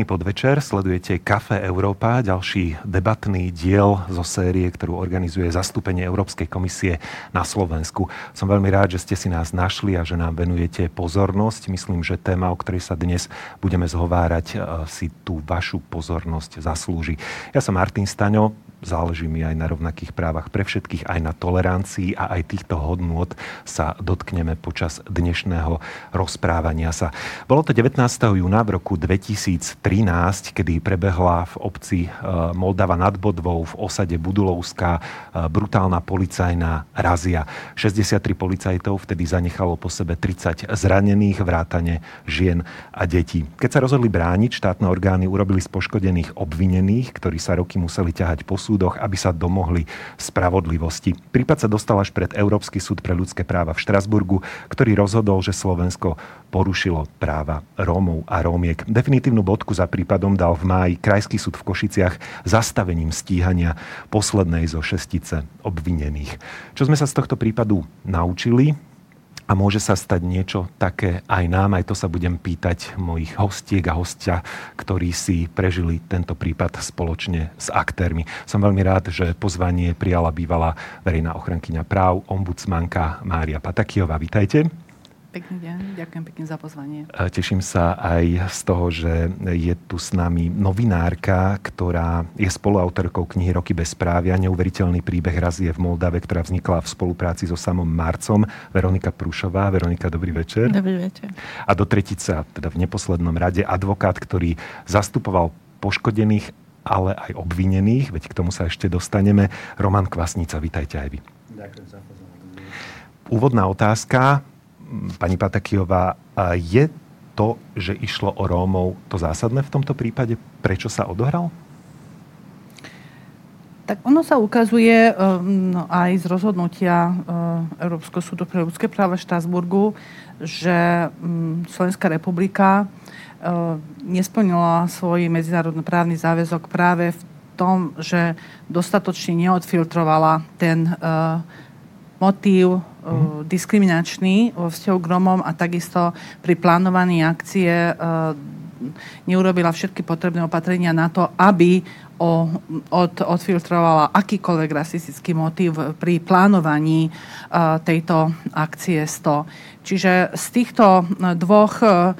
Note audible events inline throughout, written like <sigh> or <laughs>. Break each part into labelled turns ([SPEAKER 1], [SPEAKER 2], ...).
[SPEAKER 1] Pekný podvečer, sledujete Kafe Európa, ďalší debatný diel zo série, ktorú organizuje zastúpenie Európskej komisie na Slovensku. Som veľmi rád, že ste si nás našli a že nám venujete pozornosť. Myslím, že téma, o ktorej sa dnes budeme zhovárať, eh, si tú vašu pozornosť zaslúži. Ja som Martin Staňo, záleží mi aj na rovnakých právach pre všetkých, aj na tolerancii a aj týchto hodnôt sa dotkneme počas dnešného rozprávania sa. Bolo to 19. júna v roku 2013, kedy prebehla v obci e, Moldava nad Bodvou v osade Budulovská e, brutálna policajná razia. 63 policajtov vtedy zanechalo po sebe 30 zranených, vrátane žien a detí. Keď sa rozhodli brániť, štátne orgány urobili z poškodených obvinených, ktorí sa roky museli ťahať po súdoch, aby sa domohli spravodlivosti. Prípad sa dostal až pred Európsky súd pre ľudské práva v Štrasburgu, ktorý rozhodol, že Slovensko porušilo práva Rómov a Rómiek. Definitívnu bodku za prípadom dal v máji Krajský súd v Košiciach zastavením stíhania poslednej zo šestice obvinených. Čo sme sa z tohto prípadu naučili? A môže sa stať niečo také aj nám. Aj to sa budem pýtať mojich hostiek a hostia, ktorí si prežili tento prípad spoločne s aktérmi. Som veľmi rád, že pozvanie prijala bývalá verejná ochrankyňa práv, ombudsmanka Mária Patakiová. Vítajte.
[SPEAKER 2] Pekný deň, ďakujem pekne za pozvanie.
[SPEAKER 1] Teším sa aj z toho, že je tu s nami novinárka, ktorá je spoluautorkou knihy Roky bez právia, neuveriteľný príbeh razie v Moldave, ktorá vznikla v spolupráci so samom Marcom, Veronika Prúšová. Veronika, dobrý večer.
[SPEAKER 2] Dobrý večer.
[SPEAKER 1] A do tretice, teda v neposlednom rade, advokát, ktorý zastupoval poškodených, ale aj obvinených, veď k tomu sa ešte dostaneme. Roman Kvasnica, vítajte aj vy.
[SPEAKER 3] Ďakujem za pozornosť.
[SPEAKER 1] Úvodná otázka pani Patakijová, je to, že išlo o Rómov, to zásadné v tomto prípade? Prečo sa odohral?
[SPEAKER 2] Tak ono sa ukazuje no, aj z rozhodnutia e, Európskeho súdu pre ľudské práva v Štrasburgu, že um, Slovenská republika e, nesplnila svoj medzinárodný právny záväzok práve v tom, že dostatočne neodfiltrovala ten motív mm. diskriminačný vo vzťahu k Romom a takisto pri plánovaní akcie neurobila všetky potrebné opatrenia na to, aby o, od, odfiltrovala akýkoľvek rasistický motív pri plánovaní uh, tejto akcie 100. Čiže z týchto dvoch uh,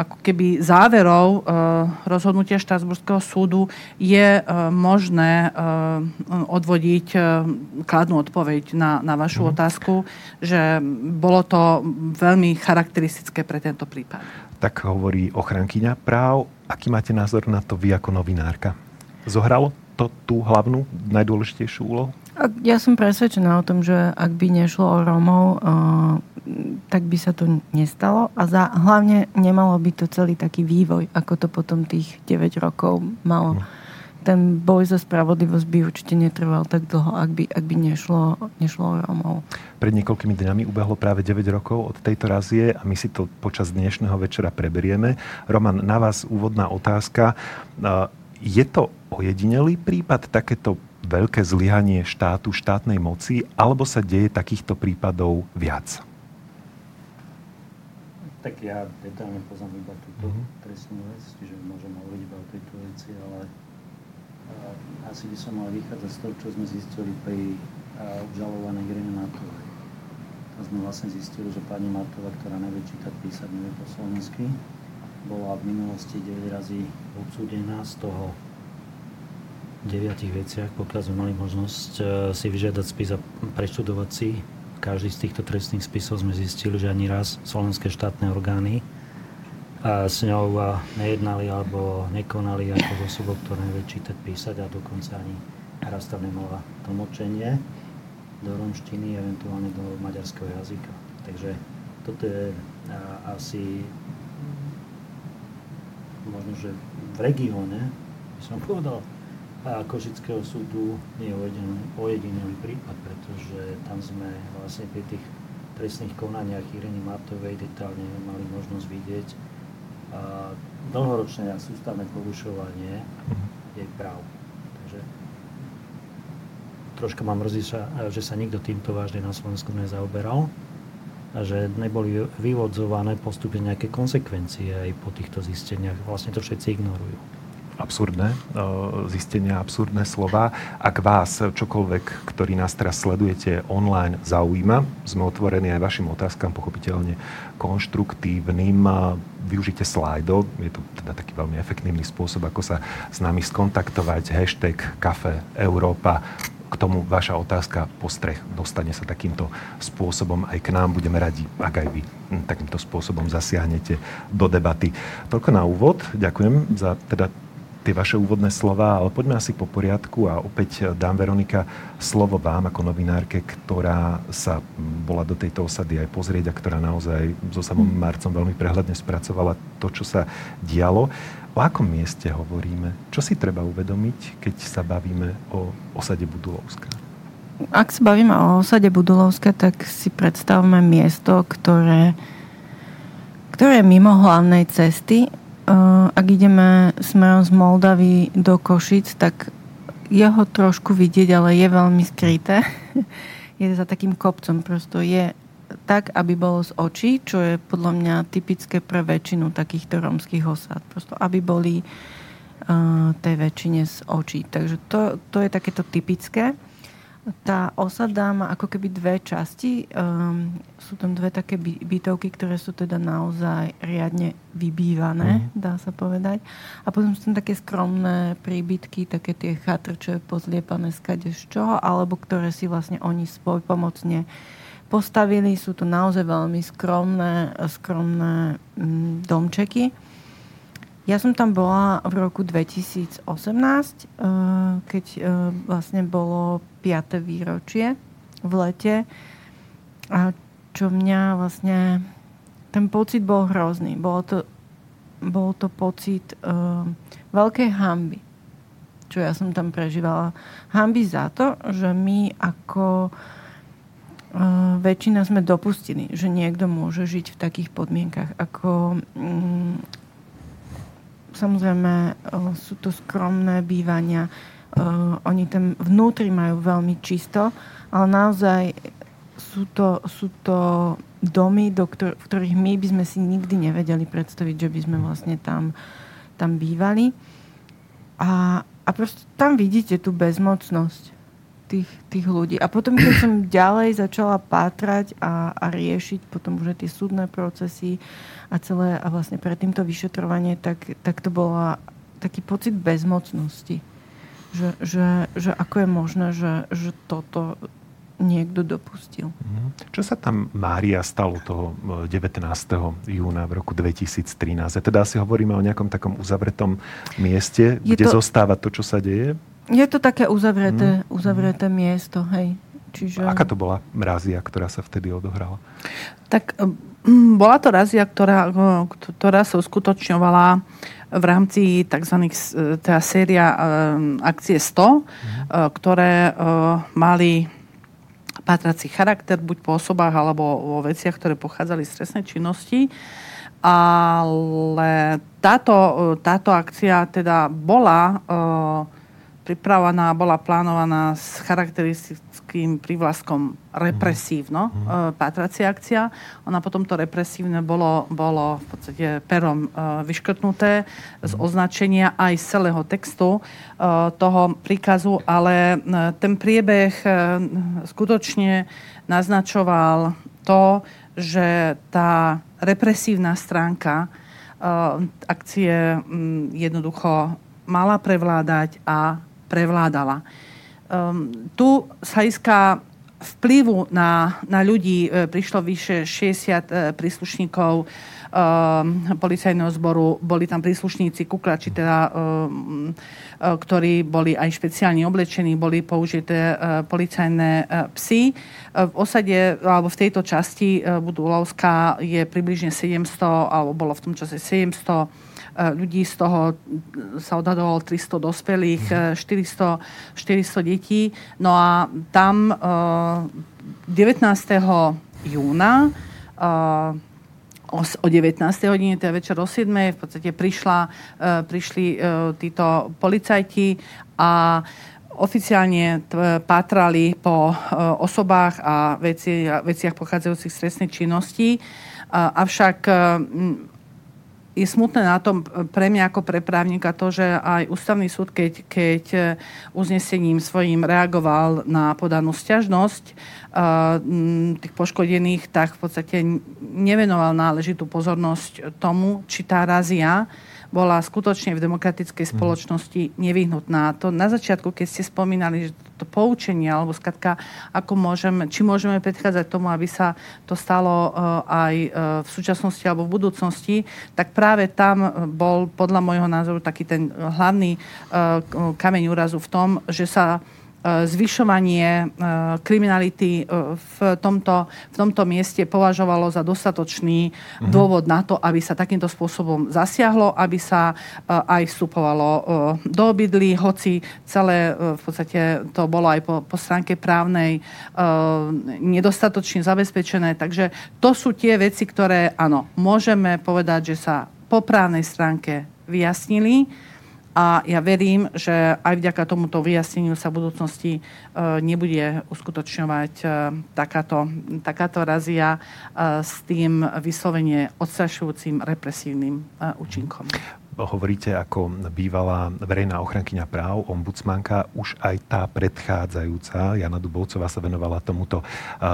[SPEAKER 2] ako keby záverov e, rozhodnutia Štrasburského súdu je e, možné e, odvodiť kladnú odpoveď na, na vašu mm. otázku, že bolo to veľmi charakteristické pre tento prípad.
[SPEAKER 1] Tak hovorí ochrankyňa práv. Aký máte názor na to vy ako novinárka? Zohralo to tú hlavnú, najdôležitejšiu úlohu?
[SPEAKER 4] Ja som presvedčená o tom, že ak by nešlo o Rómov, tak by sa to nestalo a za, hlavne nemalo by to celý taký vývoj, ako to potom tých 9 rokov malo. Mm. Ten boj za spravodlivosť by určite netrval tak dlho, ak by, ak by nešlo, nešlo o Rómov.
[SPEAKER 1] Pred niekoľkými dňami ubehlo práve 9 rokov od tejto razie a my si to počas dnešného večera preberieme. Roman, na vás úvodná otázka. Je to ojedinelý prípad takéto veľké zlyhanie štátu, štátnej moci, alebo sa deje takýchto prípadov viac?
[SPEAKER 3] Tak ja detálne poznám iba túto mm-hmm. trestnú vec, čiže môžem hovoriť iba o tejto veci, ale a, asi by som mal vychádzať z toho, čo sme zistili pri obžalovanej Irene Matovej. Tam sme vlastne zistili, že pani Matova, ktorá nevie čítať, písať, nevie po slovensky, bola v minulosti 9 razy odsúdená z toho deviatich veciach, pokiaľ sme mali možnosť e, si vyžiadať spis a preštudovať si každý z týchto trestných spisov sme zistili, že ani raz slovenské štátne orgány s ňou nejednali alebo nekonali ako z osobou, ktorá nevie čítať, písať a dokonca ani raz tam nemala tlmočenie do romštiny, eventuálne do maďarského jazyka. Takže toto je asi možno, že v regióne, by som povedal, a Košického súdu nie je ojedinelý prípad, pretože tam sme vlastne pri tých trestných konaniach Ireny Matovej detálne mali možnosť vidieť a dlhoročné a sústavné porušovanie jej práv. Takže troška mám mrzí, že sa nikto týmto vážne na Slovensku nezaoberal. a že neboli vyvodzované postupne nejaké konsekvencie aj po týchto zisteniach. Vlastne to všetci ignorujú.
[SPEAKER 1] Absurdné zistenia, absurdné slova. Ak vás čokoľvek, ktorý nás teraz sledujete online, zaujíma, sme otvorení aj vašim otázkam, pochopiteľne konštruktívnym. Využite slajdo, je to teda taký veľmi efektívny spôsob, ako sa s nami skontaktovať. Hashtag Kafe Európa k tomu vaša otázka, postreh, dostane sa takýmto spôsobom aj k nám. Budeme radi, ak aj vy takýmto spôsobom zasiahnete do debaty. Toľko na úvod. Ďakujem za teda tie vaše úvodné slova, ale poďme asi po poriadku a opäť dám Veronika slovo vám ako novinárke, ktorá sa bola do tejto osady aj pozrieť a ktorá naozaj so samom hm. Marcom veľmi prehľadne spracovala to, čo sa dialo. O akom mieste hovoríme? Čo si treba uvedomiť, keď sa bavíme o osade Budulovska?
[SPEAKER 4] Ak sa bavíme o osade Budulovska, tak si predstavme miesto, ktoré, ktoré je mimo hlavnej cesty. Ak ideme smerom z Moldavy do Košic, tak je ho trošku vidieť, ale je veľmi skryté. <laughs> je za takým kopcom, prosto je tak, aby bolo z očí, čo je podľa mňa typické pre väčšinu takýchto rómskych osad. Prosto, aby boli uh, tej väčšine z očí. Takže to, to je takéto typické. Tá osada má ako keby dve časti. Um, sú tam dve také bytovky, ktoré sú teda naozaj riadne vybývané, mm. dá sa povedať. A potom sú tam také skromné príbytky, také tie chatrče pozliepané z čoho, alebo ktoré si vlastne oni spoj pomocne postavili. Sú to naozaj veľmi skromné, skromné mm, domčeky. Ja som tam bola v roku 2018, eh, keď eh, vlastne bolo 5. výročie v lete. A čo mňa vlastne... Ten pocit bol hrozný. Bolo to, bol to pocit uh, veľkej hamby, čo ja som tam prežívala. Hamby za to, že my ako uh, väčšina sme dopustili, že niekto môže žiť v takých podmienkach. Ako, mm, samozrejme, sú to skromné bývania, oni tam vnútri majú veľmi čisto, ale naozaj sú to, sú to domy, do ktor- v ktorých my by sme si nikdy nevedeli predstaviť, že by sme vlastne tam, tam bývali. A, a proste tam vidíte tú bezmocnosť tých, tých ľudí. A potom, keď som ďalej začala pátrať a, a riešiť potom už tie súdne procesy a celé a vlastne pred týmto vyšetrovanie, tak, tak to bola taký pocit bezmocnosti. Že, že, že ako je možné, že, že toto niekto dopustil.
[SPEAKER 1] Mhm. Čo sa tam Mária stalo toho 19. E, júna v roku 2013? A teda asi hovoríme o nejakom takom uzavretom mieste, je kde to... zostáva to, čo sa deje?
[SPEAKER 4] Je to také uzavreté, mm. uzavreté miesto, hej.
[SPEAKER 1] Čiže... Aká to bola razia, ktorá sa vtedy odohrala?
[SPEAKER 2] Tak mm, bola to razia, ktorá, ktorá sa uskutočňovala v rámci tzv. teda séria akcie 100, mm. ktoré mali patrací charakter buď po osobách alebo vo veciach, ktoré pochádzali z trestnej činnosti. Ale táto, táto akcia teda bola pripravovaná, bola plánovaná s charakteristickým prívlaskom represívno, mm. patracia akcia. Ona potom to represívne bolo, bolo v podstate perom uh, vyškrtnuté z mhm. označenia aj z celého textu uh, toho príkazu, ale uh, ten priebeh uh, skutočne naznačoval to, že tá represívna stránka uh, akcie um, jednoducho mala prevládať a prevládala. Um, tu z hľadiska vplyvu na, na ľudí e, prišlo vyše 60 e, príslušníkov um, policajného zboru. Boli tam príslušníci kuklači, teda, um, ktorí boli aj špeciálne oblečení, boli použité uh, policajné uh, psy. V osade, alebo v tejto časti Budulovská je približne 700, alebo bolo v tom čase 700 E, ľudí, z toho sa odhadovalo 300 dospelých, 400, mhm. 400 e, detí. No a tam 19. E, júna o 19. hodine, teda večer o 7. v podstate prišla, prišli títo policajti a oficiálne pátrali po osobách a veci, veciach pochádzajúcich z trestnej činnosti. Avšak je smutné na tom pre mňa ako pre právnika to, že aj ústavný súd, keď, keď e, uznesením svojím reagoval na podanú stiažnosť uh, tých poškodených, tak v podstate nevenoval náležitú pozornosť tomu, či tá razia bola skutočne v demokratickej mhm. spoločnosti nevyhnutná. To na začiatku, keď ste spomínali, že to poučenie, alebo skratka, ako môžeme, či môžeme predchádzať tomu, aby sa to stalo uh, aj uh, v súčasnosti alebo v budúcnosti, tak práve tam bol podľa môjho názoru taký ten hlavný kameň úrazu v tom, že sa E, zvyšovanie e, kriminality e, v tomto, v tomto mieste považovalo za dostatočný uh-huh. dôvod na to, aby sa takýmto spôsobom zasiahlo, aby sa aj vstupovalo do obydlí, hoci celé v podstate to bolo aj po, po stránke právnej nedostatočne zabezpečené. Takže to sú tie veci, ktoré, áno, môžeme povedať, že sa po právnej stránke vyjasnili a ja verím, že aj vďaka tomuto vyjasneniu sa v budúcnosti e, nebude uskutočňovať e, takáto, takáto razia e, s tým vyslovene odstrašujúcim represívnym účinkom
[SPEAKER 1] hovoríte ako bývalá verejná ochrankyňa práv, ombudsmanka, už aj tá predchádzajúca, Jana Dubovcová sa venovala tomuto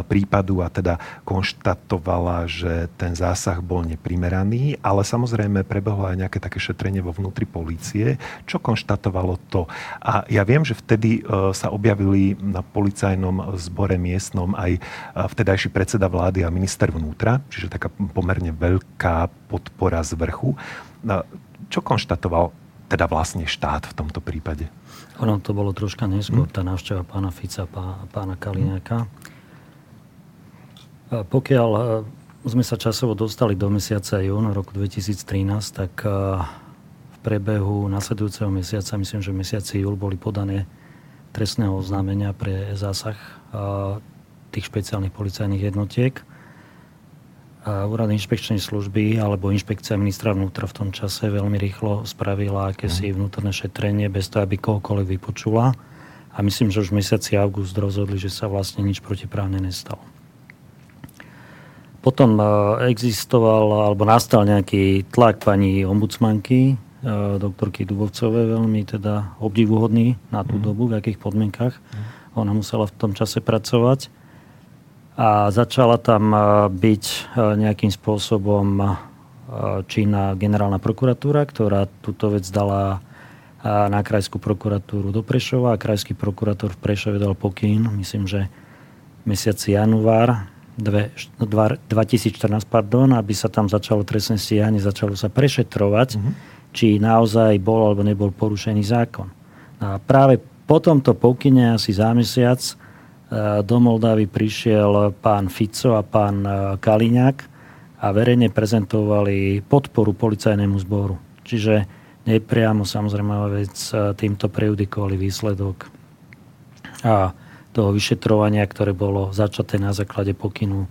[SPEAKER 1] prípadu a teda konštatovala, že ten zásah bol neprimeraný, ale samozrejme prebehlo aj nejaké také šetrenie vo vnútri polície, čo konštatovalo to. A ja viem, že vtedy e, sa objavili na policajnom zbore miestnom aj e, vtedajší predseda vlády a minister vnútra, čiže taká pomerne veľká podpora z vrchu. Čo konštatoval teda vlastne štát v tomto prípade?
[SPEAKER 3] Ono to bolo troška neskôr, hm? tá návšteva pána Fica a pána Kaliňáka. Hm? Pokiaľ e, sme sa časovo dostali do mesiaca jún roku 2013, tak e, v prebehu nasledujúceho mesiaca, myslím, že v mesiaci júl boli podané trestného oznámenia pre zásah e, tých špeciálnych policajných jednotiek Úrad inšpekčnej služby alebo inšpekcia ministra vnútra v tom čase veľmi rýchlo spravila akési mhm. vnútorné šetrenie bez toho, aby kohokoľvek vypočula. A myslím, že už v mesiaci august rozhodli, že sa vlastne nič protiprávne nestalo. Potom e, existoval alebo nastal nejaký tlak pani ombudsmanky, e, doktorky Dubovcovej, veľmi teda obdivuhodný na tú mm. dobu, v akých podmienkach mm. ona musela v tom čase pracovať a začala tam e, byť e, nejakým spôsobom e, činná generálna prokuratúra, ktorá túto vec dala na krajskú prokuratúru do Prešova a krajský prokurátor v Prešove dal pokyn, myslím, že mesiac január 2014, pardon, aby sa tam začalo trestné stíhanie, začalo sa prešetrovať, mm-hmm. či naozaj bol alebo nebol porušený zákon. A práve po tomto pokyne asi za mesiac do Moldavy prišiel pán Fico a pán e, Kaliňák a verejne prezentovali podporu policajnému zboru. Čiže nepriamo samozrejme vec e, týmto prejudikovali výsledok a toho vyšetrovania, ktoré bolo začaté na základe pokynu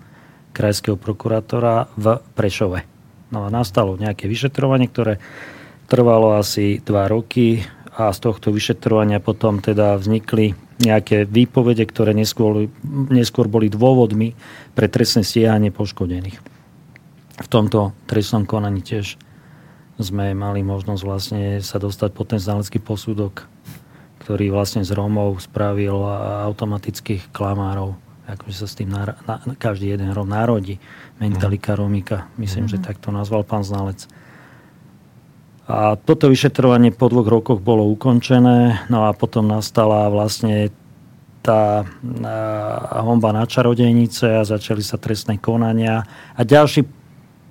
[SPEAKER 3] krajského prokurátora v Prešove. No a nastalo nejaké vyšetrovanie, ktoré trvalo asi dva roky a z tohto vyšetrovania potom teda vznikli nejaké výpovede, ktoré neskôr, neskôr boli dôvodmi pre trestné stíhanie poškodených. V tomto trestnom konaní tiež sme mali možnosť vlastne sa dostať po ten znalecký posudok, ktorý vlastne z Rómov spravil automatických klamárov. Akože sa s tým na, na, každý jeden Róm národí. Mentalika Romika, myslím, mm-hmm. že tak to nazval pán znalec. A toto vyšetrovanie po dvoch rokoch bolo ukončené, no a potom nastala vlastne tá homba na čarodejnice a začali sa trestné konania. A ďalší,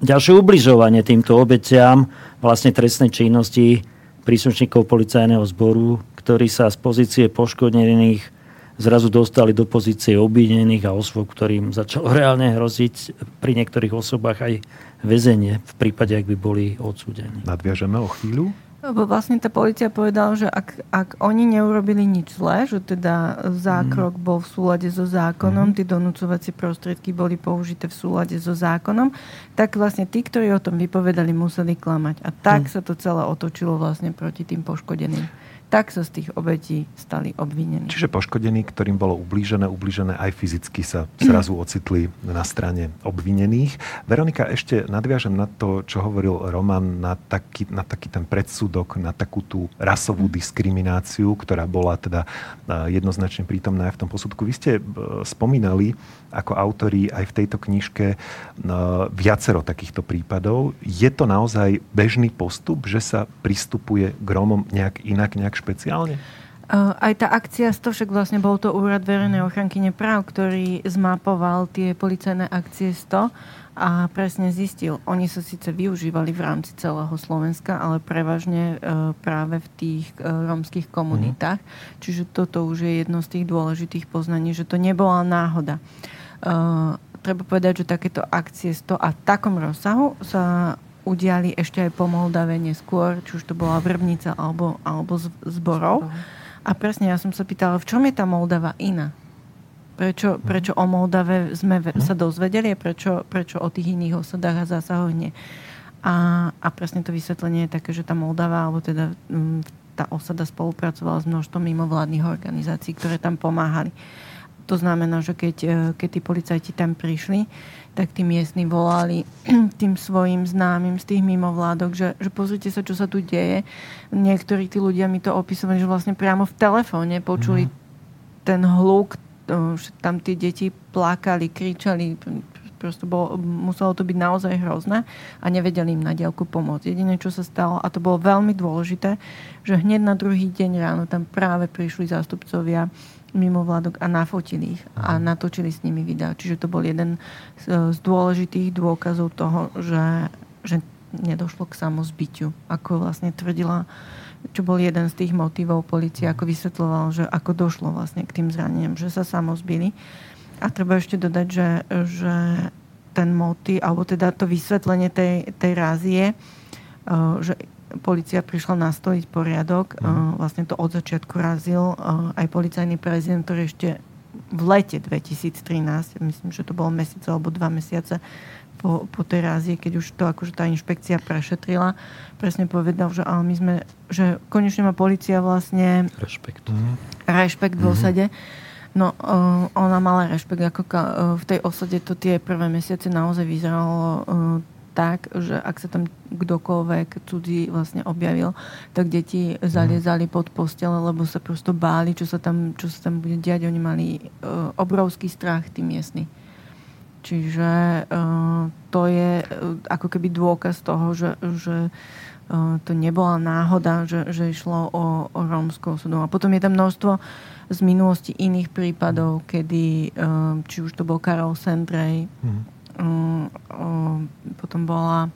[SPEAKER 3] ďalšie ubližovanie týmto obetiam vlastne trestnej činnosti príslušníkov policajného zboru, ktorí sa z pozície poškodených zrazu dostali do pozície obvinených a osôb, ktorým začalo <laughs> reálne hroziť pri niektorých osobách aj väzenie v prípade, ak by boli odsúdení.
[SPEAKER 1] Nadviažeme o chvíľu?
[SPEAKER 4] Lebo vlastne tá policia povedala, že ak, ak oni neurobili nič zlé, že teda zákrok mm. bol v súlade so zákonom, mm. tie donúcovacie prostriedky boli použité v súlade so zákonom, tak vlastne tí, ktorí o tom vypovedali, museli klamať. A tak mm. sa to celé otočilo vlastne proti tým poškodeným. Tak sa z tých obetí stali obvinení.
[SPEAKER 1] Čiže poškodení, ktorým bolo ublížené, ublížené aj fyzicky sa zrazu <clears throat> ocitli na strane obvinených. Veronika, ešte nadviažem na to, čo hovoril Roman, na taký, na taký ten predsudok, na takú tú rasovú diskrimináciu, ktorá bola teda e, jednoznačne prítomná aj v tom posudku. Vy ste e, spomínali ako autori aj v tejto knižke e, viacero takýchto prípadov. Je to naozaj bežný postup, že sa pristupuje k Rómom nejak inak, nejak špeciálne?
[SPEAKER 4] Aj tá akcia 100, však vlastne bol to úrad verejnej ochranky práv, ktorý zmapoval tie policajné akcie 100 a presne zistil, oni sa síce využívali v rámci celého Slovenska, ale prevažne e, práve v tých e, rómskych komunitách. Mm. Čiže toto už je jedno z tých dôležitých poznaní, že to nebola náhoda. Treba povedať, že takéto akcie 100 a takom rozsahu sa udiali ešte aj po Moldave neskôr, či už to bola Vrbnica alebo, alebo zborov. A presne ja som sa pýtala, v čom je tá Moldava iná? Prečo, prečo o Moldave sme sa dozvedeli a prečo, prečo o tých iných osadách a zásahoch nie? A, a presne to vysvetlenie je také, že tá Moldava, alebo teda m, tá osada spolupracovala s množstvom mimovládnych organizácií, ktoré tam pomáhali. To znamená, že keď, e, keď tí policajti tam prišli, tak tí miestni volali <clears throat> tým svojim známym z tých mimovládok, že, že pozrite sa, čo sa tu deje. Niektorí tí ľudia mi to opisovali, že vlastne priamo v telefóne počuli mm. ten hluk, že tam tie deti plakali, kričali, proste bolo, muselo to byť naozaj hrozné a nevedeli im na diálku pomôcť. Jediné, čo sa stalo, a to bolo veľmi dôležité, že hneď na druhý deň ráno tam práve prišli zástupcovia mimovládok a nafotili ich a natočili s nimi videa. Čiže to bol jeden z, z dôležitých dôkazov toho, že, že nedošlo k samozbytiu, ako vlastne tvrdila, čo bol jeden z tých motivov policie, ako vysvetloval, že ako došlo vlastne k tým zraneniam, že sa samozbili. A treba ešte dodať, že, že ten motiv, alebo teda to vysvetlenie tej, tej rázie, že policia prišla nastojiť poriadok. Mm. Vlastne to od začiatku razil aj policajný prezident, ktorý ešte v lete 2013, myslím, že to bolo mesiac alebo dva mesiace po, po tej rázie, keď už to akože tá inšpekcia prešetrila, presne povedal, že ale my sme, že konečne má policia vlastne
[SPEAKER 1] rešpekt,
[SPEAKER 4] rešpekt v mhm. osade. No, uh, ona mala rešpekt, ako ka, uh, v tej osade to tie prvé mesiace naozaj vyzeralo uh, tak, že ak sa tam kdokoľvek cudzí vlastne objavil, tak deti zaliezali pod postele, lebo sa prosto báli, čo sa tam, čo sa tam bude diať. Oni mali uh, obrovský strach, tí miestni. Čiže uh, to je uh, ako keby dôkaz toho, že, že uh, to nebola náhoda, že, že išlo o, o rómskú osudu. A potom je tam množstvo z minulosti iných prípadov, kedy, uh, či už to bol Karol Sendrej, mm potom bola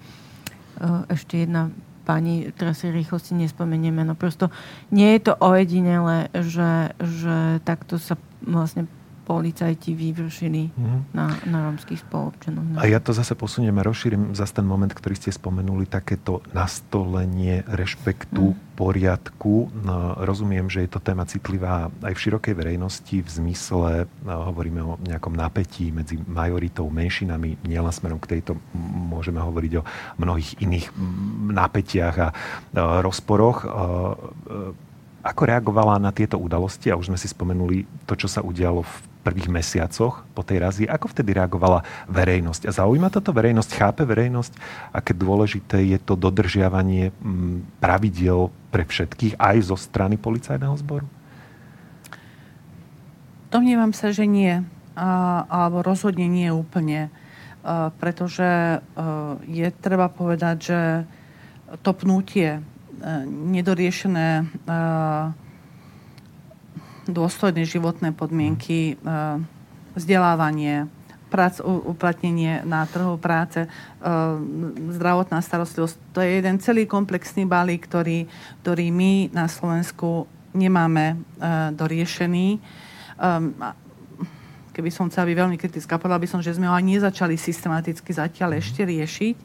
[SPEAKER 4] ešte jedna pani, teraz si rýchlo si nespomenieme, no prosto nie je to ojedinele, že, že takto sa vlastne policajti vyvršili mm-hmm. na, na rómskych spoločenoch. No.
[SPEAKER 1] A ja to zase posuniem a rozšírim zase ten moment, ktorý ste spomenuli, takéto nastolenie rešpektu, mm. poriadku. No, rozumiem, že je to téma citlivá aj v širokej verejnosti v zmysle, no, hovoríme o nejakom napätí medzi majoritou, menšinami, nielen smerom k tejto, môžeme hovoriť o mnohých iných napätiach a, a rozporoch. A, a, ako reagovala na tieto udalosti? A už sme si spomenuli to, čo sa udialo v prvých mesiacoch po tej razi. Ako vtedy reagovala verejnosť? A zaujíma toto verejnosť? Chápe verejnosť, aké dôležité je to dodržiavanie mm, pravidiel pre všetkých aj zo strany policajného zboru?
[SPEAKER 2] Domnievam sa, že nie. A, alebo rozhodne nie úplne. A, pretože a, je treba povedať, že to pnutie nedoriešené dôstojné životné podmienky, vzdelávanie, prac, uplatnenie na trhu práce, zdravotná starostlivosť. To je jeden celý komplexný balík, ktorý, ktorý my na Slovensku nemáme doriešený. Keby som chcela byť veľmi kritická, povedala by som, že sme ho ani nezačali systematicky zatiaľ ešte riešiť.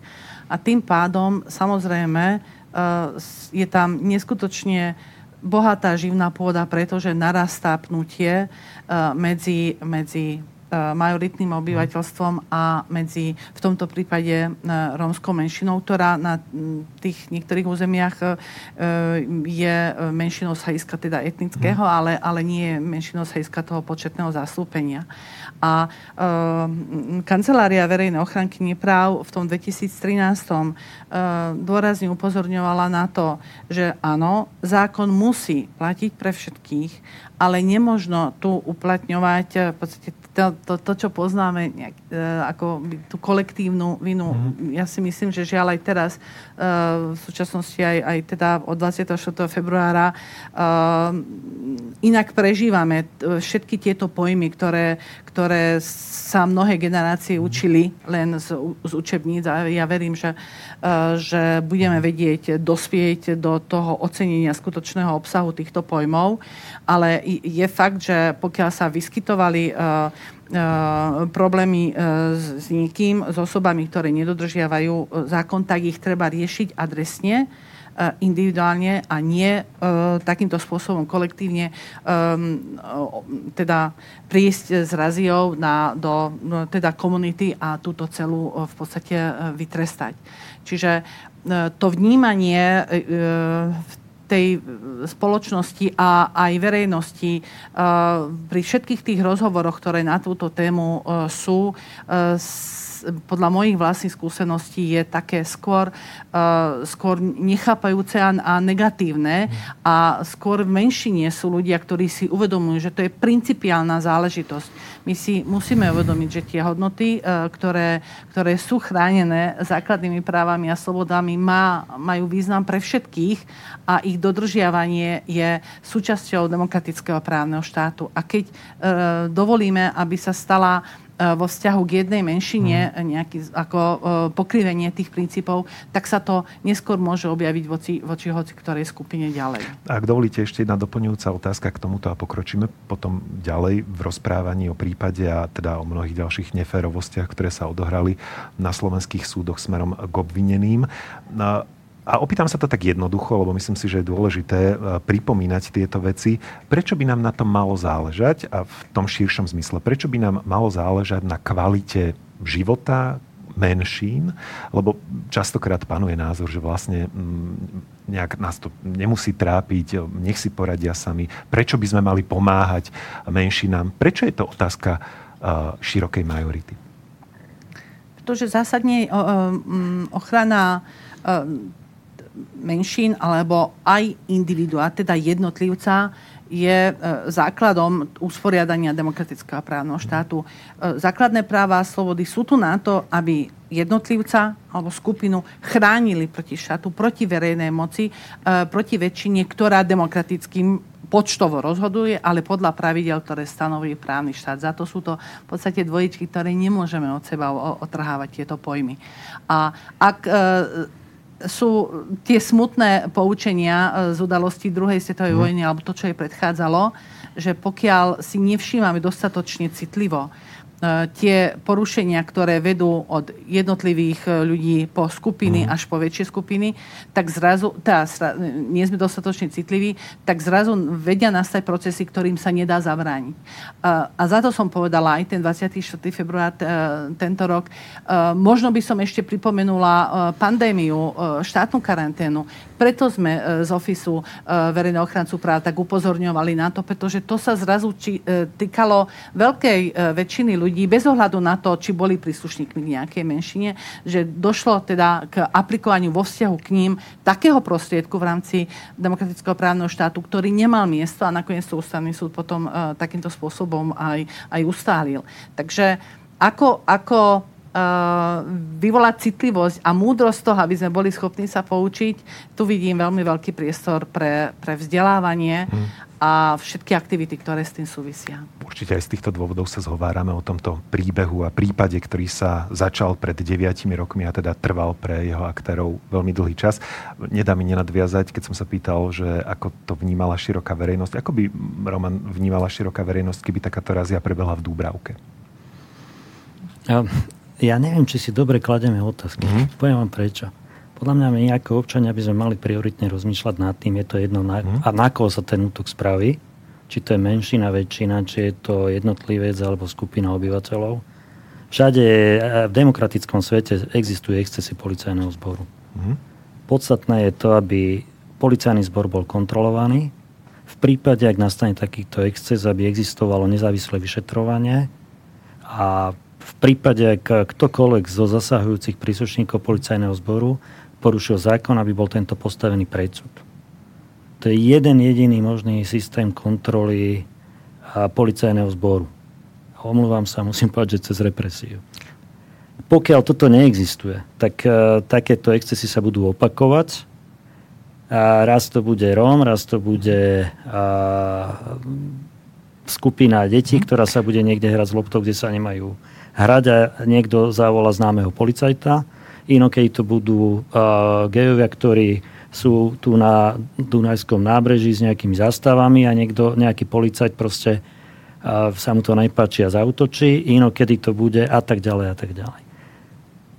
[SPEAKER 2] A tým pádom, samozrejme, Eh, je tam neskutočne bohatá živná pôda, pretože narastá pnutie eh, medzi, medzi majoritným obyvateľstvom a medzi v tomto prípade rómskou menšinou, ktorá na tých niektorých územiach je menšinou z hľadiska teda etnického, hmm. ale, ale nie je menšinou z hľadiska toho početného zastúpenia. A kancelária verejnej ochranky nepráv v tom 2013 dôrazne upozorňovala na to, že áno, zákon musí platiť pre všetkých, ale nemožno tu uplatňovať v podstate to, to, to čo poznáme nejak, e, ako tú kolektívnu vinu. Mm-hmm. Ja si myslím, že žiaľ aj teraz, e, v súčasnosti aj, aj teda od 24. februára e, inak prežívame všetky tieto pojmy, ktoré, ktoré sa mnohé generácie mhm. učili len z, z učebníc a ja verím, že, že budeme vedieť dospieť do toho ocenenia skutočného obsahu týchto pojmov, ale je fakt, že pokiaľ sa vyskytovali problémy s niekým, s osobami, ktoré nedodržiavajú zákon, tak ich treba riešiť adresne individuálne a nie takýmto spôsobom kolektívne teda prísť s raziou na, do no, teda komunity a túto celú v podstate vytrestať. Čiže to vnímanie v tej e, spoločnosti a aj verejnosti e, pri všetkých tých rozhovoroch, ktoré na túto tému e, sú, podľa mojich vlastných skúseností je také skôr, uh, skôr nechápajúce a, a negatívne a skôr v menšine sú ľudia, ktorí si uvedomujú, že to je principiálna záležitosť. My si musíme uvedomiť, že tie hodnoty, uh, ktoré, ktoré sú chránené základnými právami a slobodami, má, majú význam pre všetkých a ich dodržiavanie je súčasťou demokratického právneho štátu. A keď uh, dovolíme, aby sa stala vo vzťahu k jednej menšine, mm. nejaký, ako uh, pokrivenie tých princípov, tak sa to neskôr môže objaviť voči, voči hoci ktorej skupine ďalej.
[SPEAKER 1] Ak dovolíte ešte jedna doplňujúca otázka k tomuto a pokročíme potom ďalej v rozprávaní o prípade a teda o mnohých ďalších neférovostiach, ktoré sa odohrali na slovenských súdoch smerom k obvineným. A opýtam sa to tak jednoducho, lebo myslím si, že je dôležité e, pripomínať tieto veci. Prečo by nám na tom malo záležať a v tom širšom zmysle, prečo by nám malo záležať na kvalite života menšín, lebo častokrát panuje názor, že vlastne mm, nejak nás to nemusí trápiť, nech si poradia sami. Prečo by sme mali pomáhať menšinám? Prečo je to otázka uh, širokej majority?
[SPEAKER 2] Pretože zásadne ochrana menšín alebo aj individua, teda jednotlivca, je e, základom usporiadania demokratického právneho štátu. E, základné práva a slobody sú tu na to, aby jednotlivca alebo skupinu chránili proti štátu, proti verejnej moci, e, proti väčšine, ktorá demokratickým počtovo rozhoduje, ale podľa pravidel, ktoré stanoví právny štát. Za to sú to v podstate dvojičky, ktoré nemôžeme od seba otrhávať tieto pojmy. A ak sú tie smutné poučenia e, z udalostí druhej svetovej mm. vojny, alebo to, čo jej predchádzalo, že pokiaľ si nevšímame dostatočne citlivo tie porušenia, ktoré vedú od jednotlivých e, ľudí po skupiny mm. až po väčšie skupiny, tak zrazu, tá, nie sme dostatočne citliví, tak zrazu vedia nastať procesy, ktorým sa nedá zabrániť. A, a za to som povedala aj ten 24. február t, e, tento rok. Možno by som ešte pripomenula pandémiu, štátnu karanténu. Preto sme z ofisu verejného ochrancu práv tak upozorňovali na to, pretože to sa zrazu či, týkalo veľkej väčšiny ľudí, ľudí, bez ohľadu na to, či boli príslušníkmi k nejakej menšine, že došlo teda k aplikovaniu vo vzťahu k ním takého prostriedku v rámci demokratického právneho štátu, ktorý nemal miesto a nakoniec to ústavný súd potom uh, takýmto spôsobom aj, aj ustálil. Takže ako, ako vyvolať citlivosť a múdrosť toho, aby sme boli schopní sa poučiť. Tu vidím veľmi veľký priestor pre, pre vzdelávanie hmm a všetky aktivity, ktoré s tým súvisia.
[SPEAKER 1] Určite aj z týchto dôvodov sa zhovárame o tomto príbehu a prípade, ktorý sa začal pred deviatimi rokmi a teda trval pre jeho aktérov veľmi dlhý čas. Nedá mi nenadviazať, keď som sa pýtal, že ako to vnímala široká verejnosť. Ako by, Roman, vnímala široká verejnosť, keby takáto razia prebehla v Dúbravke?
[SPEAKER 3] Ja neviem, či si dobre klademe otázky. Mm-hmm. Poviem vám prečo podľa mňa my ako občania by sme mali prioritne rozmýšľať nad tým, je to jedno, na, mm. a na koho sa ten útok spraví, či to je menšina, väčšina, či je to jednotlivec alebo skupina obyvateľov. Všade v demokratickom svete existuje excesy policajného zboru. Mm. Podstatné je to, aby policajný zbor bol kontrolovaný. V prípade, ak nastane takýto exces, aby existovalo nezávislé vyšetrovanie a v prípade, ak ktokoľvek zo zasahujúcich príslušníkov policajného zboru porušil zákon, aby bol tento postavený predsud. To je jeden jediný možný systém kontroly policajného zboru. Omluvám sa, musím povedať, že cez represiu. Pokiaľ toto neexistuje, tak uh, takéto excesy sa budú opakovať a raz to bude Róm, raz to bude a, skupina detí, mhm. ktorá sa bude niekde hrať s loptou, kde sa nemajú hrať a niekto zavola známeho policajta. Inokedy to budú a, gejovia, ktorí sú tu na Dunajskom nábreží s nejakými zastavami a niekto, nejaký policajt proste a, sa mu to nepáči a zautočí. Inokedy to bude a tak ďalej a tak ďalej.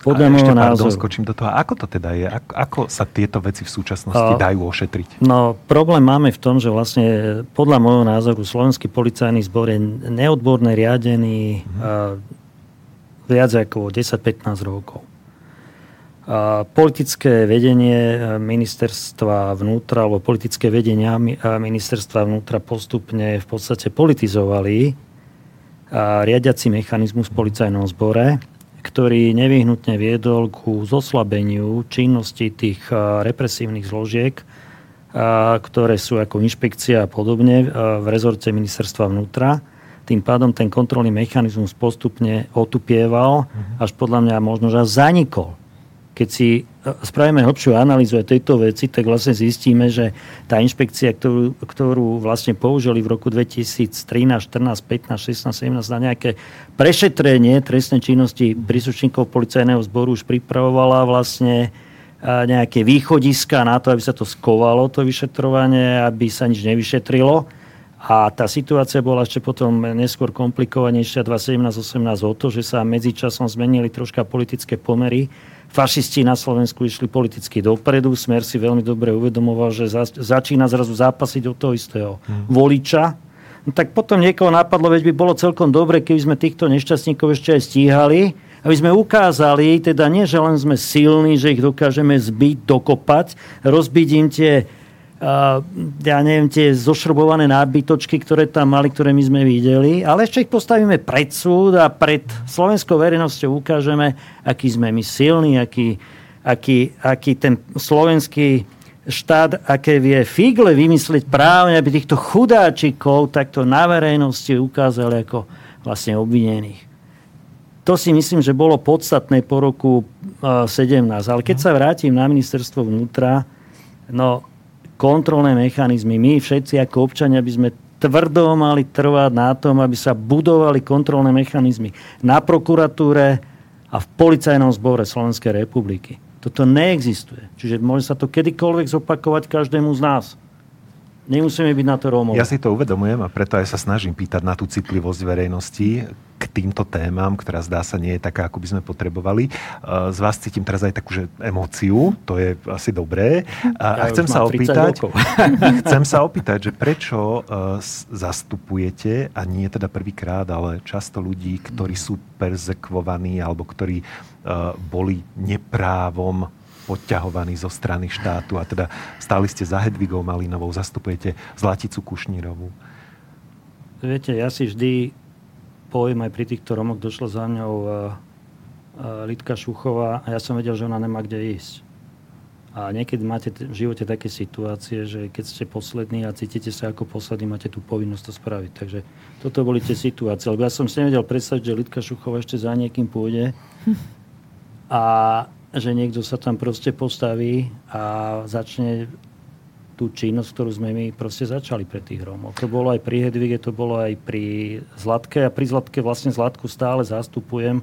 [SPEAKER 1] Podľa môjho názoru. skočím do toho. Ako to teda je? Ako, ako sa tieto veci v súčasnosti dajú ošetriť?
[SPEAKER 3] No, problém máme v tom, že vlastne podľa môjho názoru Slovenský policajný zbor je neodborne riadený mhm. uh, viac ako 10-15 rokov. A politické vedenie ministerstva vnútra, alebo politické vedenia ministerstva vnútra postupne v podstate politizovali riadiaci mechanizmus v policajnom zbore ktorý nevyhnutne viedol ku zoslabeniu činnosti tých represívnych zložiek, ktoré sú ako inšpekcia a podobne v rezorte ministerstva vnútra. Tým pádom ten kontrolný mechanizmus postupne otupieval, mhm. až podľa mňa možno, že zanikol keď si e, spravíme hlbšiu analýzu aj tejto veci, tak vlastne zistíme, že tá inšpekcia, ktorú, ktorú vlastne použili v roku 2013, 14, 15, 16, 17 na nejaké prešetrenie trestnej činnosti príslušníkov policajného zboru už pripravovala vlastne e, nejaké východiska na to, aby sa to skovalo, to vyšetrovanie, aby sa nič nevyšetrilo. A tá situácia bola ešte potom neskôr komplikovanejšia 2017-18 o to, že sa medzičasom zmenili troška politické pomery fašisti na Slovensku išli politicky dopredu. Smer si veľmi dobre uvedomoval, že za, začína zrazu zápasiť od toho istého hmm. voliča. No tak potom niekoho napadlo, veď by bolo celkom dobre, keby sme týchto nešťastníkov ešte aj stíhali, aby sme ukázali, teda nie, že len sme silní, že ich dokážeme zbiť, dokopať, rozbiť im tie ja neviem, tie zošrobované nábytočky, ktoré tam mali, ktoré my sme videli, ale ešte ich postavíme pred súd a pred slovenskou verejnosťou ukážeme, aký sme my silní, aký, aký, aký ten slovenský štát, aké vie figle vymyslieť právne, aby týchto chudáčikov takto na verejnosti ukázali ako vlastne obvinených. To si myslím, že bolo podstatné po roku 17. Ale keď sa vrátim na ministerstvo vnútra, no kontrolné mechanizmy. My všetci ako občania by sme tvrdo mali trvať na tom, aby sa budovali kontrolné mechanizmy na prokuratúre a v policajnom zbore Slovenskej republiky. Toto neexistuje. Čiže môže sa to kedykoľvek zopakovať každému z nás. Nemusíme byť na to Rómov.
[SPEAKER 1] Ja si to uvedomujem a preto aj sa snažím pýtať na tú citlivosť verejnosti k týmto témam, ktorá zdá sa nie je taká, ako by sme potrebovali. Z vás cítim teraz aj takú že emóciu, to je asi dobré. A, ja chcem sa opýtať, <laughs> chcem sa opýtať, že prečo uh, zastupujete, a nie teda prvýkrát, ale často ľudí, ktorí sú perzekvovaní alebo ktorí uh, boli neprávom odťahovaní zo strany štátu a teda stáli ste za Hedvigou Malinovou, zastupujete Zlaticu Kušnírovú.
[SPEAKER 3] Viete, ja si vždy poviem aj pri týchto Romoch, došlo za mňou uh, uh, Lidka Šuchová a ja som vedel, že ona nemá kde ísť. A niekedy máte v živote také situácie, že keď ste poslední a cítite sa ako poslední, máte tú povinnosť to spraviť. Takže toto boli tie situácie. Lebo ja som si nevedel predstaviť, že Lidka Šuchová ešte za niekým pôjde. <laughs> A že niekto sa tam proste postaví a začne tú činnosť, ktorú sme my proste začali pre tých Rómov. To bolo aj pri Hedvige, to bolo aj pri Zlatke a pri Zlatke vlastne Zlatku stále zastupujem